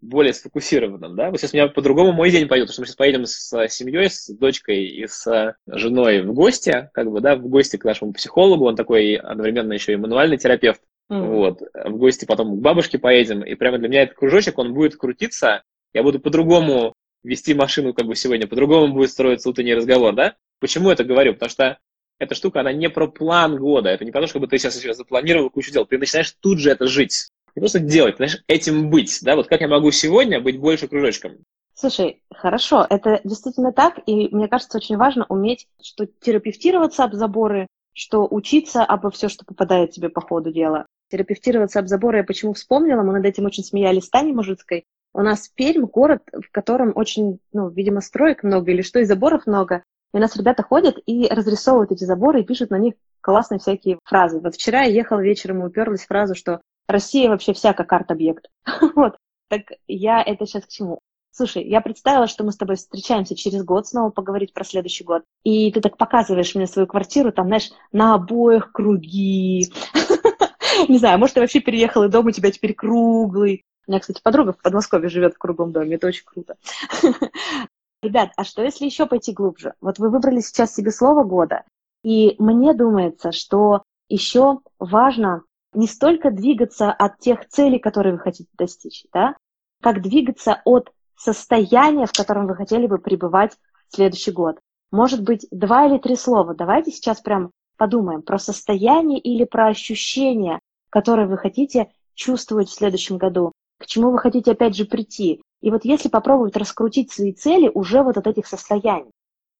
более сфокусированным, да. Вот сейчас у меня по-другому мой день пойдет, потому что мы сейчас поедем с семьей, с дочкой и с женой в гости, как бы, да, в гости к нашему психологу, он такой одновременно еще и мануальный терапевт, Mm. Вот. В гости потом к бабушке поедем, и прямо для меня этот кружочек, он будет крутиться, я буду по-другому вести машину как бы сегодня, по-другому будет строиться утренний разговор, да? Почему это говорю? Потому что эта штука, она не про план года, это не про то, чтобы ты сейчас, сейчас запланировал кучу дел, ты начинаешь тут же это жить, не просто делать, начинаешь этим быть, да, вот как я могу сегодня быть больше кружочком. Слушай, хорошо, это действительно так, и мне кажется, очень важно уметь, что терапевтироваться об заборы, что учиться обо все, что попадает тебе по ходу дела, терапевтироваться об заборы я почему вспомнила, мы над этим очень смеялись с Таней Мужицкой. У нас Пермь – город, в котором очень, ну, видимо, строек много или что, и заборов много. И у нас ребята ходят и разрисовывают эти заборы и пишут на них классные всякие фразы. Вот вчера я ехала вечером и уперлась в фразу, что Россия вообще вся как арт-объект. вот. Так я это сейчас к чему? Слушай, я представила, что мы с тобой встречаемся через год снова поговорить про следующий год. И ты так показываешь мне свою квартиру, там, знаешь, на обоих круги, Не знаю, может, ты вообще переехал, и дом у тебя теперь круглый. У меня, кстати, подруга в Подмосковье живет в круглом доме, это очень круто. Ребят, а что если еще пойти глубже? Вот вы выбрали сейчас себе слово года, и мне думается, что еще важно не столько двигаться от тех целей, которые вы хотите достичь, да, как двигаться от состояния, в котором вы хотели бы пребывать в следующий год. Может быть, два или три слова. Давайте сейчас прям подумаем про состояние или про ощущение, которое вы хотите чувствовать в следующем году, к чему вы хотите опять же прийти. И вот если попробовать раскрутить свои цели уже вот от этих состояний,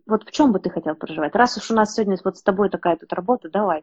вот в чем бы ты хотел проживать? Раз уж у нас сегодня вот с тобой такая тут работа, давай.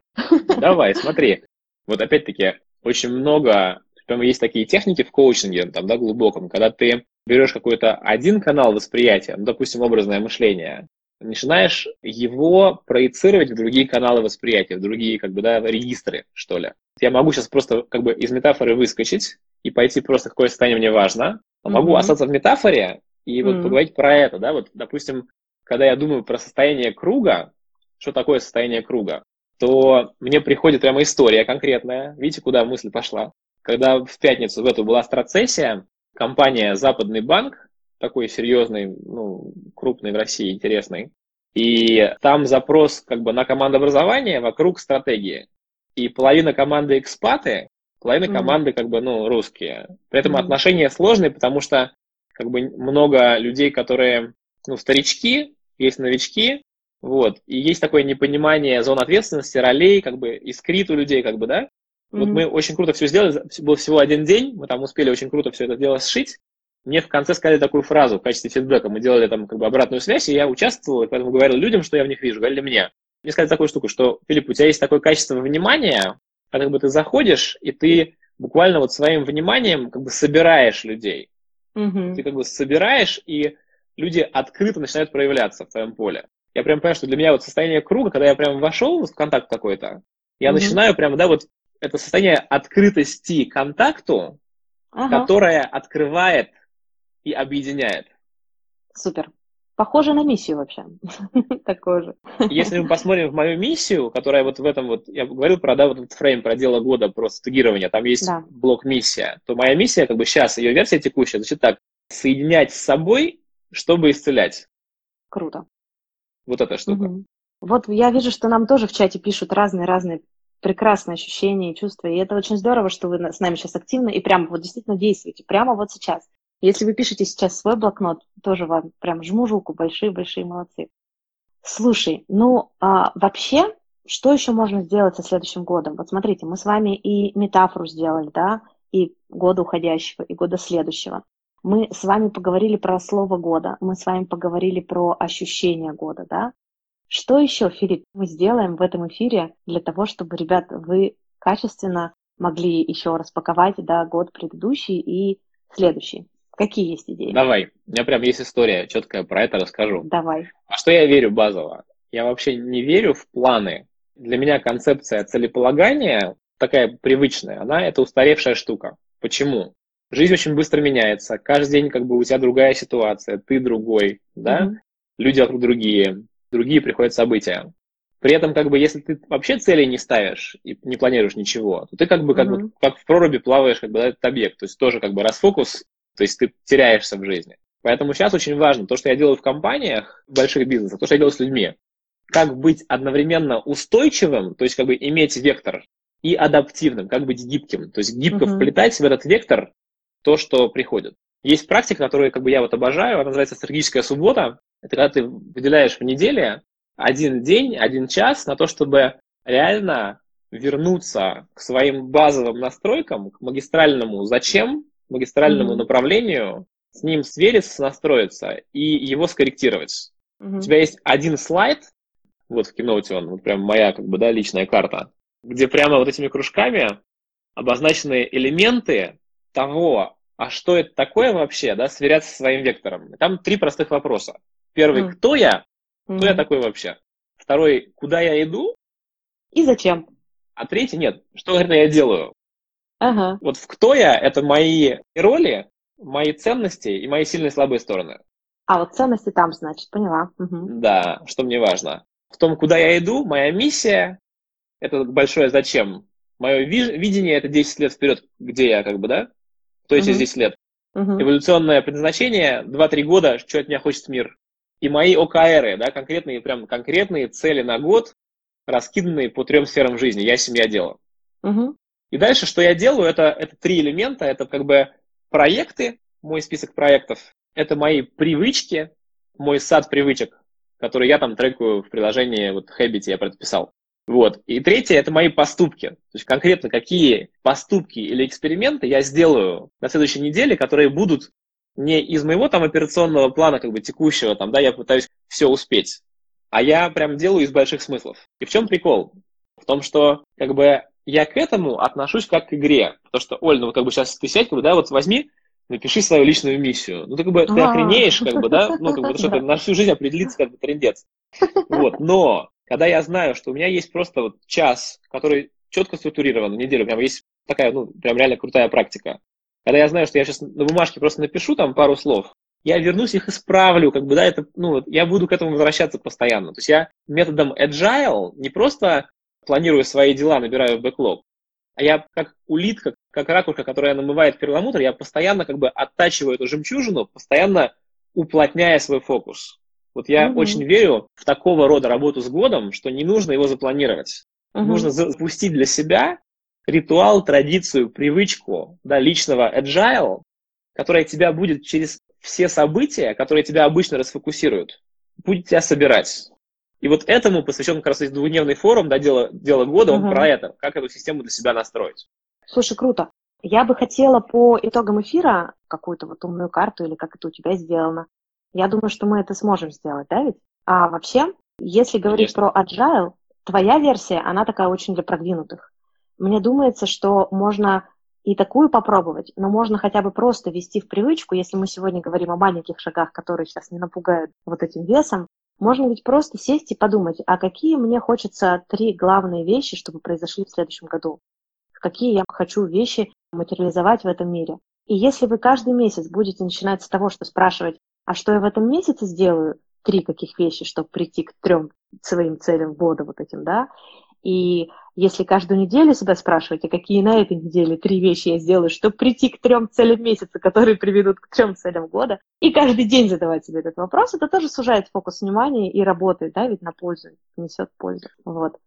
Давай, смотри. Вот опять-таки, очень много, прям есть такие техники в коучинге, там, да, глубоком, когда ты берешь какой-то один канал восприятия, ну, допустим, образное мышление, начинаешь его проецировать в другие каналы восприятия, в другие, как бы, да, регистры, что ли. Я могу сейчас просто, как бы, из метафоры выскочить и пойти просто, какое состояние мне важно, а могу mm-hmm. остаться в метафоре и вот mm-hmm. поговорить про это, да, вот, допустим, когда я думаю про состояние круга, что такое состояние круга, то мне приходит прямо история конкретная. Видите, куда мысль пошла? Когда в пятницу в эту была страцессия, компания «Западный банк» такой серьезный, ну, крупный в России, интересный. И там запрос как бы на командообразование вокруг стратегии. И половина команды экспаты, половина mm-hmm. команды как бы, ну, русские. При этом mm-hmm. отношения сложные, потому что как бы много людей, которые, ну, старички, есть новички, вот, и есть такое непонимание зон ответственности, ролей, как бы искрит у людей, как бы, да. Mm-hmm. Вот мы очень круто все сделали, был всего один день, мы там успели очень круто все это дело сшить, мне в конце сказали такую фразу в качестве фидбэка. Мы делали там как бы обратную связь, и я участвовал, и поэтому говорил людям, что я в них вижу, говорили мне. Мне сказали такую штуку, что, Филипп, у тебя есть такое качество внимания, когда как бы ты заходишь, и ты буквально вот своим вниманием как бы собираешь людей. Mm-hmm. Ты как бы собираешь, и люди открыто начинают проявляться в твоем поле. Я прям понимаю, что для меня вот состояние круга, когда я прям вошел в контакт какой-то, я mm-hmm. начинаю прям, да, вот это состояние открытости контакту, ага. которое открывает и объединяет. Супер. Похоже на миссию вообще. Такое же. Если мы посмотрим в мою миссию, которая вот в этом вот, я говорил про, да, вот этот фрейм, про дело года, про стагирование, там есть да. блок миссия, то моя миссия, как бы сейчас, ее версия текущая, значит так, соединять с собой, чтобы исцелять. Круто. Вот эта штука. Угу. Вот я вижу, что нам тоже в чате пишут разные-разные прекрасное ощущение и чувство. И это очень здорово, что вы с нами сейчас активно и прямо вот действительно действуете, прямо вот сейчас. Если вы пишете сейчас свой блокнот, тоже вам прям жму руку, большие-большие молодцы. Слушай, ну а, вообще, что еще можно сделать со следующим годом? Вот смотрите, мы с вами и метафору сделали, да, и года уходящего, и года следующего. Мы с вами поговорили про слово года, мы с вами поговорили про ощущение года, да. Что еще, Филипп, мы сделаем в этом эфире для того, чтобы, ребят, вы качественно могли еще распаковать да, год предыдущий и следующий? Какие есть идеи? Давай. У меня прям есть история четкая про это расскажу. Давай. А что я верю базово? Я вообще не верю в планы. Для меня концепция целеполагания такая привычная, она это устаревшая штука. Почему? Жизнь очень быстро меняется, каждый день как бы у тебя другая ситуация, ты другой, да, mm-hmm. люди вокруг другие, другие приходят события. При этом, как бы, если ты вообще цели не ставишь и не планируешь ничего, то ты как бы, как, mm-hmm. бы, как в проруби плаваешь, как бы, этот объект. То есть тоже как бы расфокус то есть ты теряешься в жизни. Поэтому сейчас очень важно то, что я делаю в компаниях, в больших бизнесах, то, что я делаю с людьми. Как быть одновременно устойчивым, то есть как бы иметь вектор, и адаптивным, как быть гибким. То есть гибко uh-huh. вплетать в этот вектор то, что приходит. Есть практика, которую как бы я вот обожаю, она называется стратегическая суббота. Это когда ты выделяешь в неделе один день, один час на то, чтобы реально вернуться к своим базовым настройкам, к магистральному «зачем», магистральному mm-hmm. направлению, с ним свериться, настроиться и его скорректировать. Mm-hmm. У тебя есть один слайд, вот в Keynote он, вот прям моя как бы, да, личная карта, где прямо вот этими кружками обозначены элементы того, а что это такое вообще, да, сверяться со своим вектором. Там три простых вопроса. Первый, mm. кто я? Кто mm. я такой вообще? Второй, куда я иду? И зачем? А третий, нет, что конкретно я делаю? Ага. Вот в кто я, это мои роли, мои ценности и мои сильные и слабые стороны. А вот ценности там, значит, поняла. Угу. Да, что мне важно. В том, куда я иду, моя миссия, это большое зачем. Мое видение это 10 лет вперед, где я, как бы, да? То есть угу. 10 лет. Угу. Эволюционное предназначение, 2-3 года, что от меня хочет мир. И мои ОКРы, да, конкретные, прям конкретные цели на год, раскиданные по трем сферам жизни. Я, семья, дело. Угу. И дальше, что я делаю, это, это три элемента. Это как бы проекты, мой список проектов. Это мои привычки, мой сад привычек, который я там трекаю в приложении вот Habit я предписал. Вот. И третье – это мои поступки. То есть конкретно какие поступки или эксперименты я сделаю на следующей неделе, которые будут не из моего там операционного плана, как бы текущего, там, да, я пытаюсь все успеть, а я прям делаю из больших смыслов. И в чем прикол? В том, что как бы я к этому отношусь как к игре. Потому что, Оль, ну как бы сейчас ты сядь, как бы, да, вот возьми, напиши свою личную миссию. Ну, ты как бы ты охренеешь, как бы, да, ну, как бы, что ты на всю жизнь определиться, как бы, трендец. Вот, но когда я знаю, что у меня есть просто вот час, который четко структурирован, неделю, прям есть такая, ну, прям реально крутая практика. Когда я знаю, что я сейчас на бумажке просто напишу там пару слов, я вернусь, их исправлю, как бы, да, это, ну, я буду к этому возвращаться постоянно. То есть я методом agile не просто планирую свои дела, набираю в бэклог. А я как улитка, как ракушка, которая намывает перламутр, я постоянно как бы оттачиваю эту жемчужину, постоянно уплотняя свой фокус. Вот я угу. очень верю в такого рода работу с годом, что не нужно его запланировать. Угу. Нужно запустить для себя ритуал, традицию, привычку да, личного agile, которая тебя будет через все события, которые тебя обычно расфокусируют, будет тебя собирать. И вот этому посвящен как раз двухдневный форум, да, дело, дело года, он угу. про это, как эту систему для себя настроить. Слушай, круто. Я бы хотела по итогам эфира какую-то вот умную карту или как это у тебя сделано. Я думаю, что мы это сможем сделать, да ведь? А вообще, если говорить Конечно. про agile, твоя версия, она такая очень для продвинутых. Мне думается, что можно и такую попробовать, но можно хотя бы просто ввести в привычку, если мы сегодня говорим о маленьких шагах, которые сейчас не напугают вот этим весом, можно ведь просто сесть и подумать, а какие мне хочется три главные вещи, чтобы произошли в следующем году? Какие я хочу вещи материализовать в этом мире? И если вы каждый месяц будете начинать с того, что спрашивать, а что я в этом месяце сделаю, три каких вещи, чтобы прийти к трем своим целям года вот этим, да, и если каждую неделю себя спрашиваете, какие на этой неделе три вещи я сделаю, чтобы прийти к трем целям месяца, которые приведут к трем целям года, и каждый день задавать себе этот вопрос, это тоже сужает фокус внимания и работает, да, ведь на пользу, несет пользу. Вот.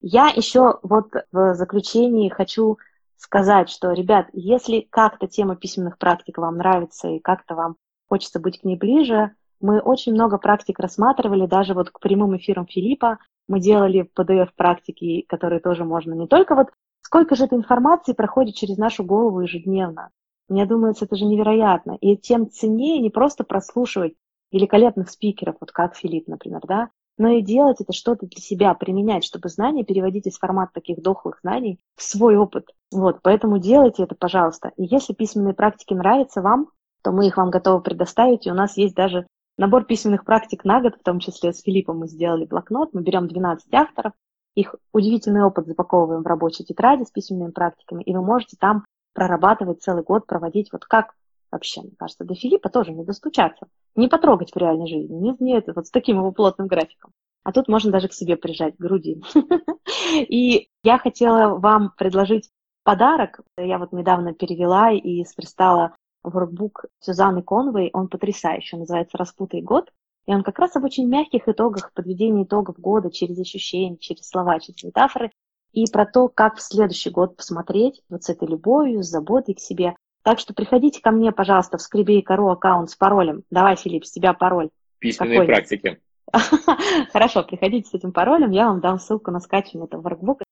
Я еще вот в заключении хочу сказать, что, ребят, если как-то тема письменных практик вам нравится и как-то вам хочется быть к ней ближе, мы очень много практик рассматривали, даже вот к прямым эфирам Филиппа мы делали PDF-практики, которые тоже можно не только вот сколько же этой информации проходит через нашу голову ежедневно. Мне думается, это же невероятно. И тем ценнее не просто прослушивать великолепных спикеров, вот как Филипп, например, да, но и делать это что-то для себя, применять, чтобы знания переводить из формата таких дохлых знаний в свой опыт. Вот, поэтому делайте это, пожалуйста. И если письменные практики нравятся вам, то мы их вам готовы предоставить, и у нас есть даже набор письменных практик на год, в том числе с Филиппом мы сделали блокнот, мы берем 12 авторов, их удивительный опыт запаковываем в рабочей тетради с письменными практиками, и вы можете там прорабатывать целый год, проводить вот как вообще, мне кажется, до Филиппа тоже не достучаться, не потрогать в реальной жизни, не, не это, вот с таким его плотным графиком. А тут можно даже к себе прижать, к груди. И я хотела вам предложить подарок. Я вот недавно перевела и сверстала воркбук Сюзанны Конвей. Он потрясающий, называется «Распутай год». И он как раз об очень мягких итогах, подведении итогов года через ощущения, через слова, через метафоры. И про то, как в следующий год посмотреть вот с этой любовью, с заботой к себе, так что приходите ко мне, пожалуйста, в Скребей.ру аккаунт с паролем. Давай, Филипп, с тебя пароль. Письменные Какой? практики. Хорошо, приходите с этим паролем, я вам дам ссылку на скачивание этого воркбука.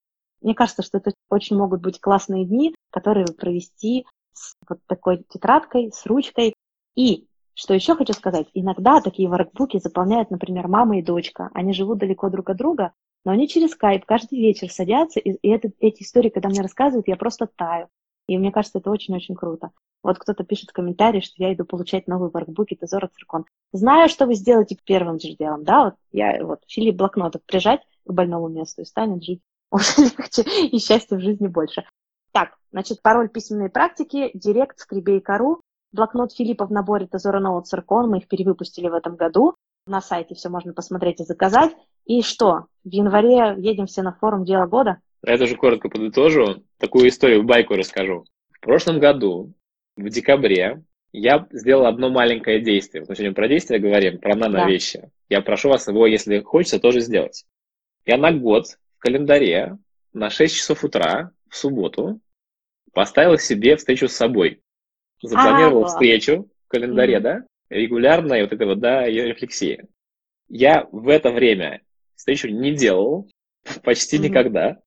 Мне кажется, что это очень могут быть классные дни, которые провести с вот такой тетрадкой, с ручкой. И, что еще хочу сказать, иногда такие воркбуки заполняют, например, мама и дочка. Они живут далеко друг от друга, но они через скайп каждый вечер садятся, и, и это, эти истории, когда мне рассказывают, я просто таю. И мне кажется, это очень-очень круто. Вот кто-то пишет в комментарии, что я иду получать новый воркбук и Тезора Циркон. Знаю, что вы сделаете первым же делом, да, вот я вот Филипп блокнотов прижать к больному месту и станет жить уже легче и счастья в жизни больше. Так, значит, пароль письменной практики, директ, скребей.ру, блокнот Филиппа в наборе Тезора Ноут Циркон, мы их перевыпустили в этом году. На сайте все можно посмотреть и заказать. И что, в январе едем все на форум «Дело года»? Я тоже коротко подытожу. Такую историю, байку расскажу. В прошлом году, в декабре, я сделал одно маленькое действие. Мы сегодня про действия говорим, про нано-вещи. Да. Я прошу вас его, если хочется, тоже сделать. Я на год в календаре на 6 часов утра в субботу поставил себе встречу с собой. Запланировал а, встречу в календаре, mm да, регулярная вот эта вот, да, рефлексия. Я в это время встречу не делал почти mm никогда.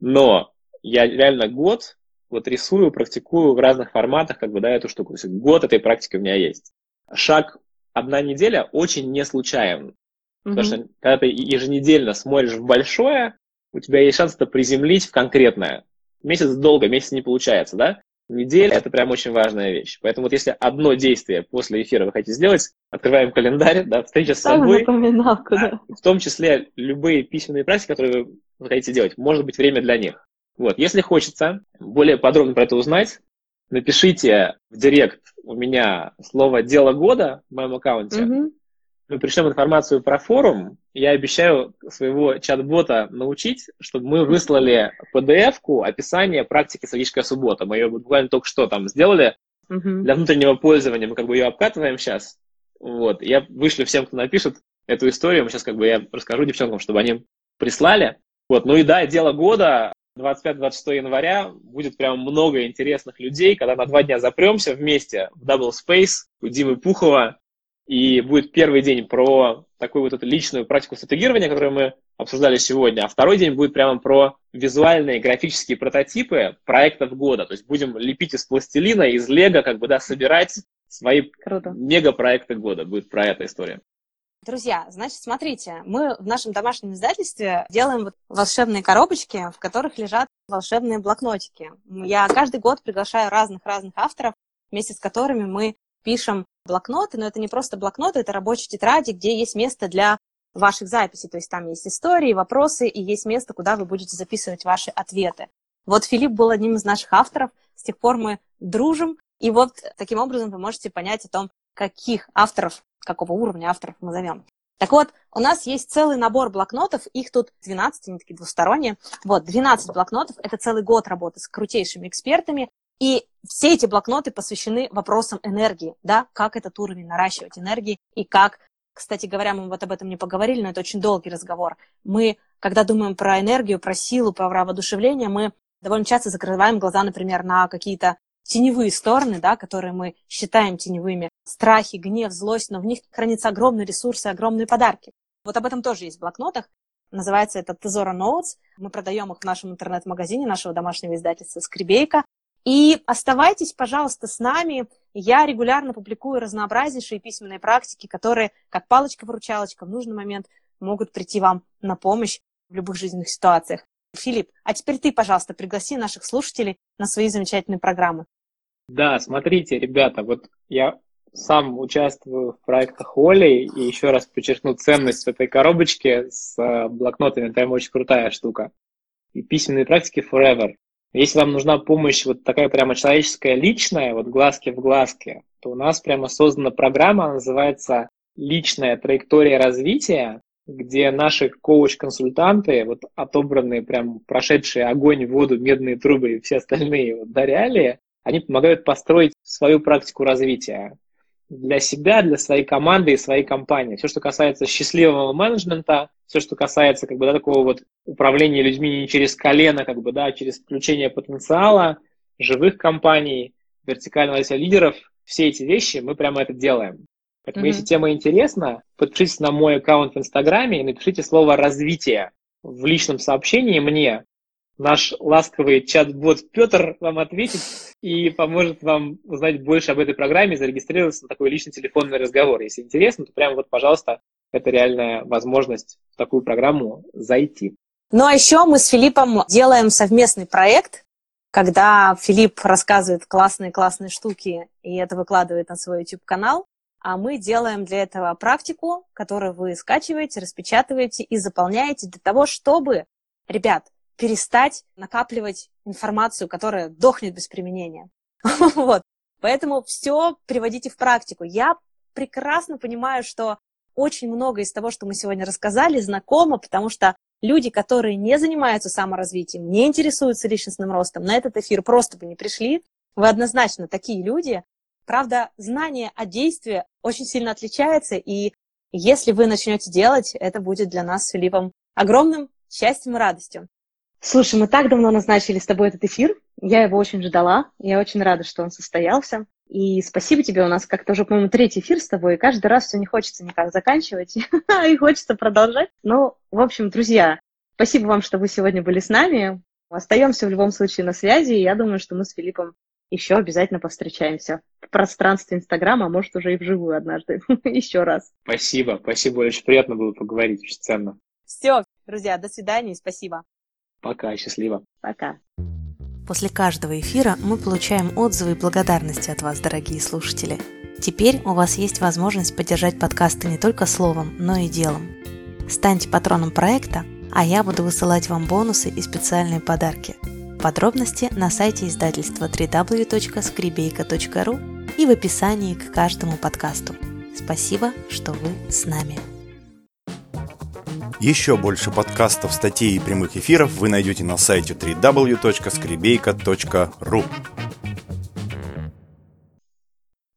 Но я реально год вот рисую, практикую в разных форматах, как бы, да, эту штуку. То есть год этой практики у меня есть. Шаг одна неделя очень не случайен. Mm-hmm. Потому что когда ты еженедельно смотришь в большое, у тебя есть шанс это приземлить в конкретное. Месяц долго, месяц не получается, да? Неделя – это прям очень важная вещь. Поэтому вот если одно действие после эфира вы хотите сделать, открываем календарь, да, встреча с собой. Напоминалку, да. В том числе любые письменные практики, которые вы хотите делать, может быть время для них. Вот, если хочется более подробно про это узнать, напишите в директ у меня слово «Дело года» в моем аккаунте. Угу. Мы пришлем информацию про форум. Я обещаю своего чат-бота научить, чтобы мы выслали PDF-ку описание практики «Стратегическая суббота». Мы ее буквально только что там сделали угу. для внутреннего пользования. Мы как бы ее обкатываем сейчас. Вот. Я вышлю всем, кто напишет эту историю. Мы сейчас как бы я расскажу девчонкам, чтобы они прислали. Вот. Ну и да, дело года. 25-26 января будет прям много интересных людей, когда на два дня запремся вместе в Double Space у Димы Пухова, и будет первый день про такую вот эту личную практику стратегирования, которую мы обсуждали сегодня, а второй день будет прямо про визуальные графические прототипы проектов года. То есть будем лепить из пластилина, из лего, как бы, да, собирать свои Круто. мегапроекты года. Будет про эту историю. Друзья, значит, смотрите, мы в нашем домашнем издательстве делаем вот волшебные коробочки, в которых лежат волшебные блокнотики. Я каждый год приглашаю разных-разных авторов, вместе с которыми мы пишем блокноты, но это не просто блокноты, это рабочие тетради, где есть место для ваших записей, то есть там есть истории, вопросы, и есть место, куда вы будете записывать ваши ответы. Вот Филипп был одним из наших авторов, с тех пор мы дружим, и вот таким образом вы можете понять о том, каких авторов, какого уровня авторов мы зовем. Так вот, у нас есть целый набор блокнотов, их тут 12, они такие двусторонние. Вот, 12 блокнотов, это целый год работы с крутейшими экспертами, и все эти блокноты посвящены вопросам энергии, да, как этот уровень наращивать энергии и как кстати говоря, мы вот об этом не поговорили, но это очень долгий разговор. Мы, когда думаем про энергию, про силу, про воодушевление, мы довольно часто закрываем глаза, например, на какие-то теневые стороны, да, которые мы считаем теневыми, страхи, гнев, злость, но в них хранятся огромные ресурсы, огромные подарки. Вот об этом тоже есть в блокнотах. Называется это Тезора Notes. Мы продаем их в нашем интернет-магазине нашего домашнего издательства Скребейка. И оставайтесь, пожалуйста, с нами. Я регулярно публикую разнообразнейшие письменные практики, которые, как палочка-выручалочка, в нужный момент могут прийти вам на помощь в любых жизненных ситуациях. Филипп, а теперь ты, пожалуйста, пригласи наших слушателей на свои замечательные программы. Да, смотрите, ребята, вот я сам участвую в проектах Оли, и еще раз подчеркну ценность этой коробочки с э, блокнотами, прям очень крутая штука. И письменные практики forever. Если вам нужна помощь вот такая прямо человеческая, личная, вот глазки в глазке, то у нас прямо создана программа, называется «Личная траектория развития», где наши коуч-консультанты, вот отобранные, прям прошедшие огонь, воду, медные трубы и все остальные вот, да, реалии, они помогают построить свою практику развития для себя, для своей команды и своей компании. Все, что касается счастливого менеджмента, все, что касается как бы, да, такого вот управления людьми не через колено, как бы, да, а через включение потенциала, живых компаний, вертикального лидеров, все эти вещи мы прямо это делаем. Поэтому, mm-hmm. если тема интересна, подпишитесь на мой аккаунт в Инстаграме и напишите слово «развитие» в личном сообщении мне, наш ласковый чат-бот Петр вам ответит и поможет вам узнать больше об этой программе, зарегистрироваться на такой личный телефонный разговор. Если интересно, то прямо вот, пожалуйста, это реальная возможность в такую программу зайти. Ну а еще мы с Филиппом делаем совместный проект, когда Филипп рассказывает классные-классные штуки и это выкладывает на свой YouTube-канал, а мы делаем для этого практику, которую вы скачиваете, распечатываете и заполняете для того, чтобы, ребят, перестать накапливать информацию, которая дохнет без применения. вот. Поэтому все приводите в практику. Я прекрасно понимаю, что очень много из того, что мы сегодня рассказали, знакомо, потому что люди, которые не занимаются саморазвитием, не интересуются личностным ростом, на этот эфир просто бы не пришли. Вы однозначно такие люди. Правда, знание о действии очень сильно отличается, и если вы начнете делать, это будет для нас с Филиппом огромным счастьем и радостью. Слушай, мы так давно назначили с тобой этот эфир. Я его очень ждала. Я очень рада, что он состоялся. И спасибо тебе. У нас как-то уже, по-моему, третий эфир с тобой. И каждый раз все не хочется никак заканчивать. и хочется продолжать. Ну, в общем, друзья, спасибо вам, что вы сегодня были с нами. Остаемся в любом случае на связи. И я думаю, что мы с Филиппом еще обязательно повстречаемся в пространстве Инстаграма, а может уже и вживую однажды. еще раз. Спасибо. Спасибо. Очень приятно было поговорить. Очень ценно. Все, друзья, до свидания и спасибо. Пока, счастливо. Пока. После каждого эфира мы получаем отзывы и благодарности от вас, дорогие слушатели. Теперь у вас есть возможность поддержать подкасты не только словом, но и делом. Станьте патроном проекта, а я буду высылать вам бонусы и специальные подарки. Подробности на сайте издательства www.skribейка.ru и в описании к каждому подкасту. Спасибо, что вы с нами. Еще больше подкастов, статей и прямых эфиров вы найдете на сайте www.skribeyka.ru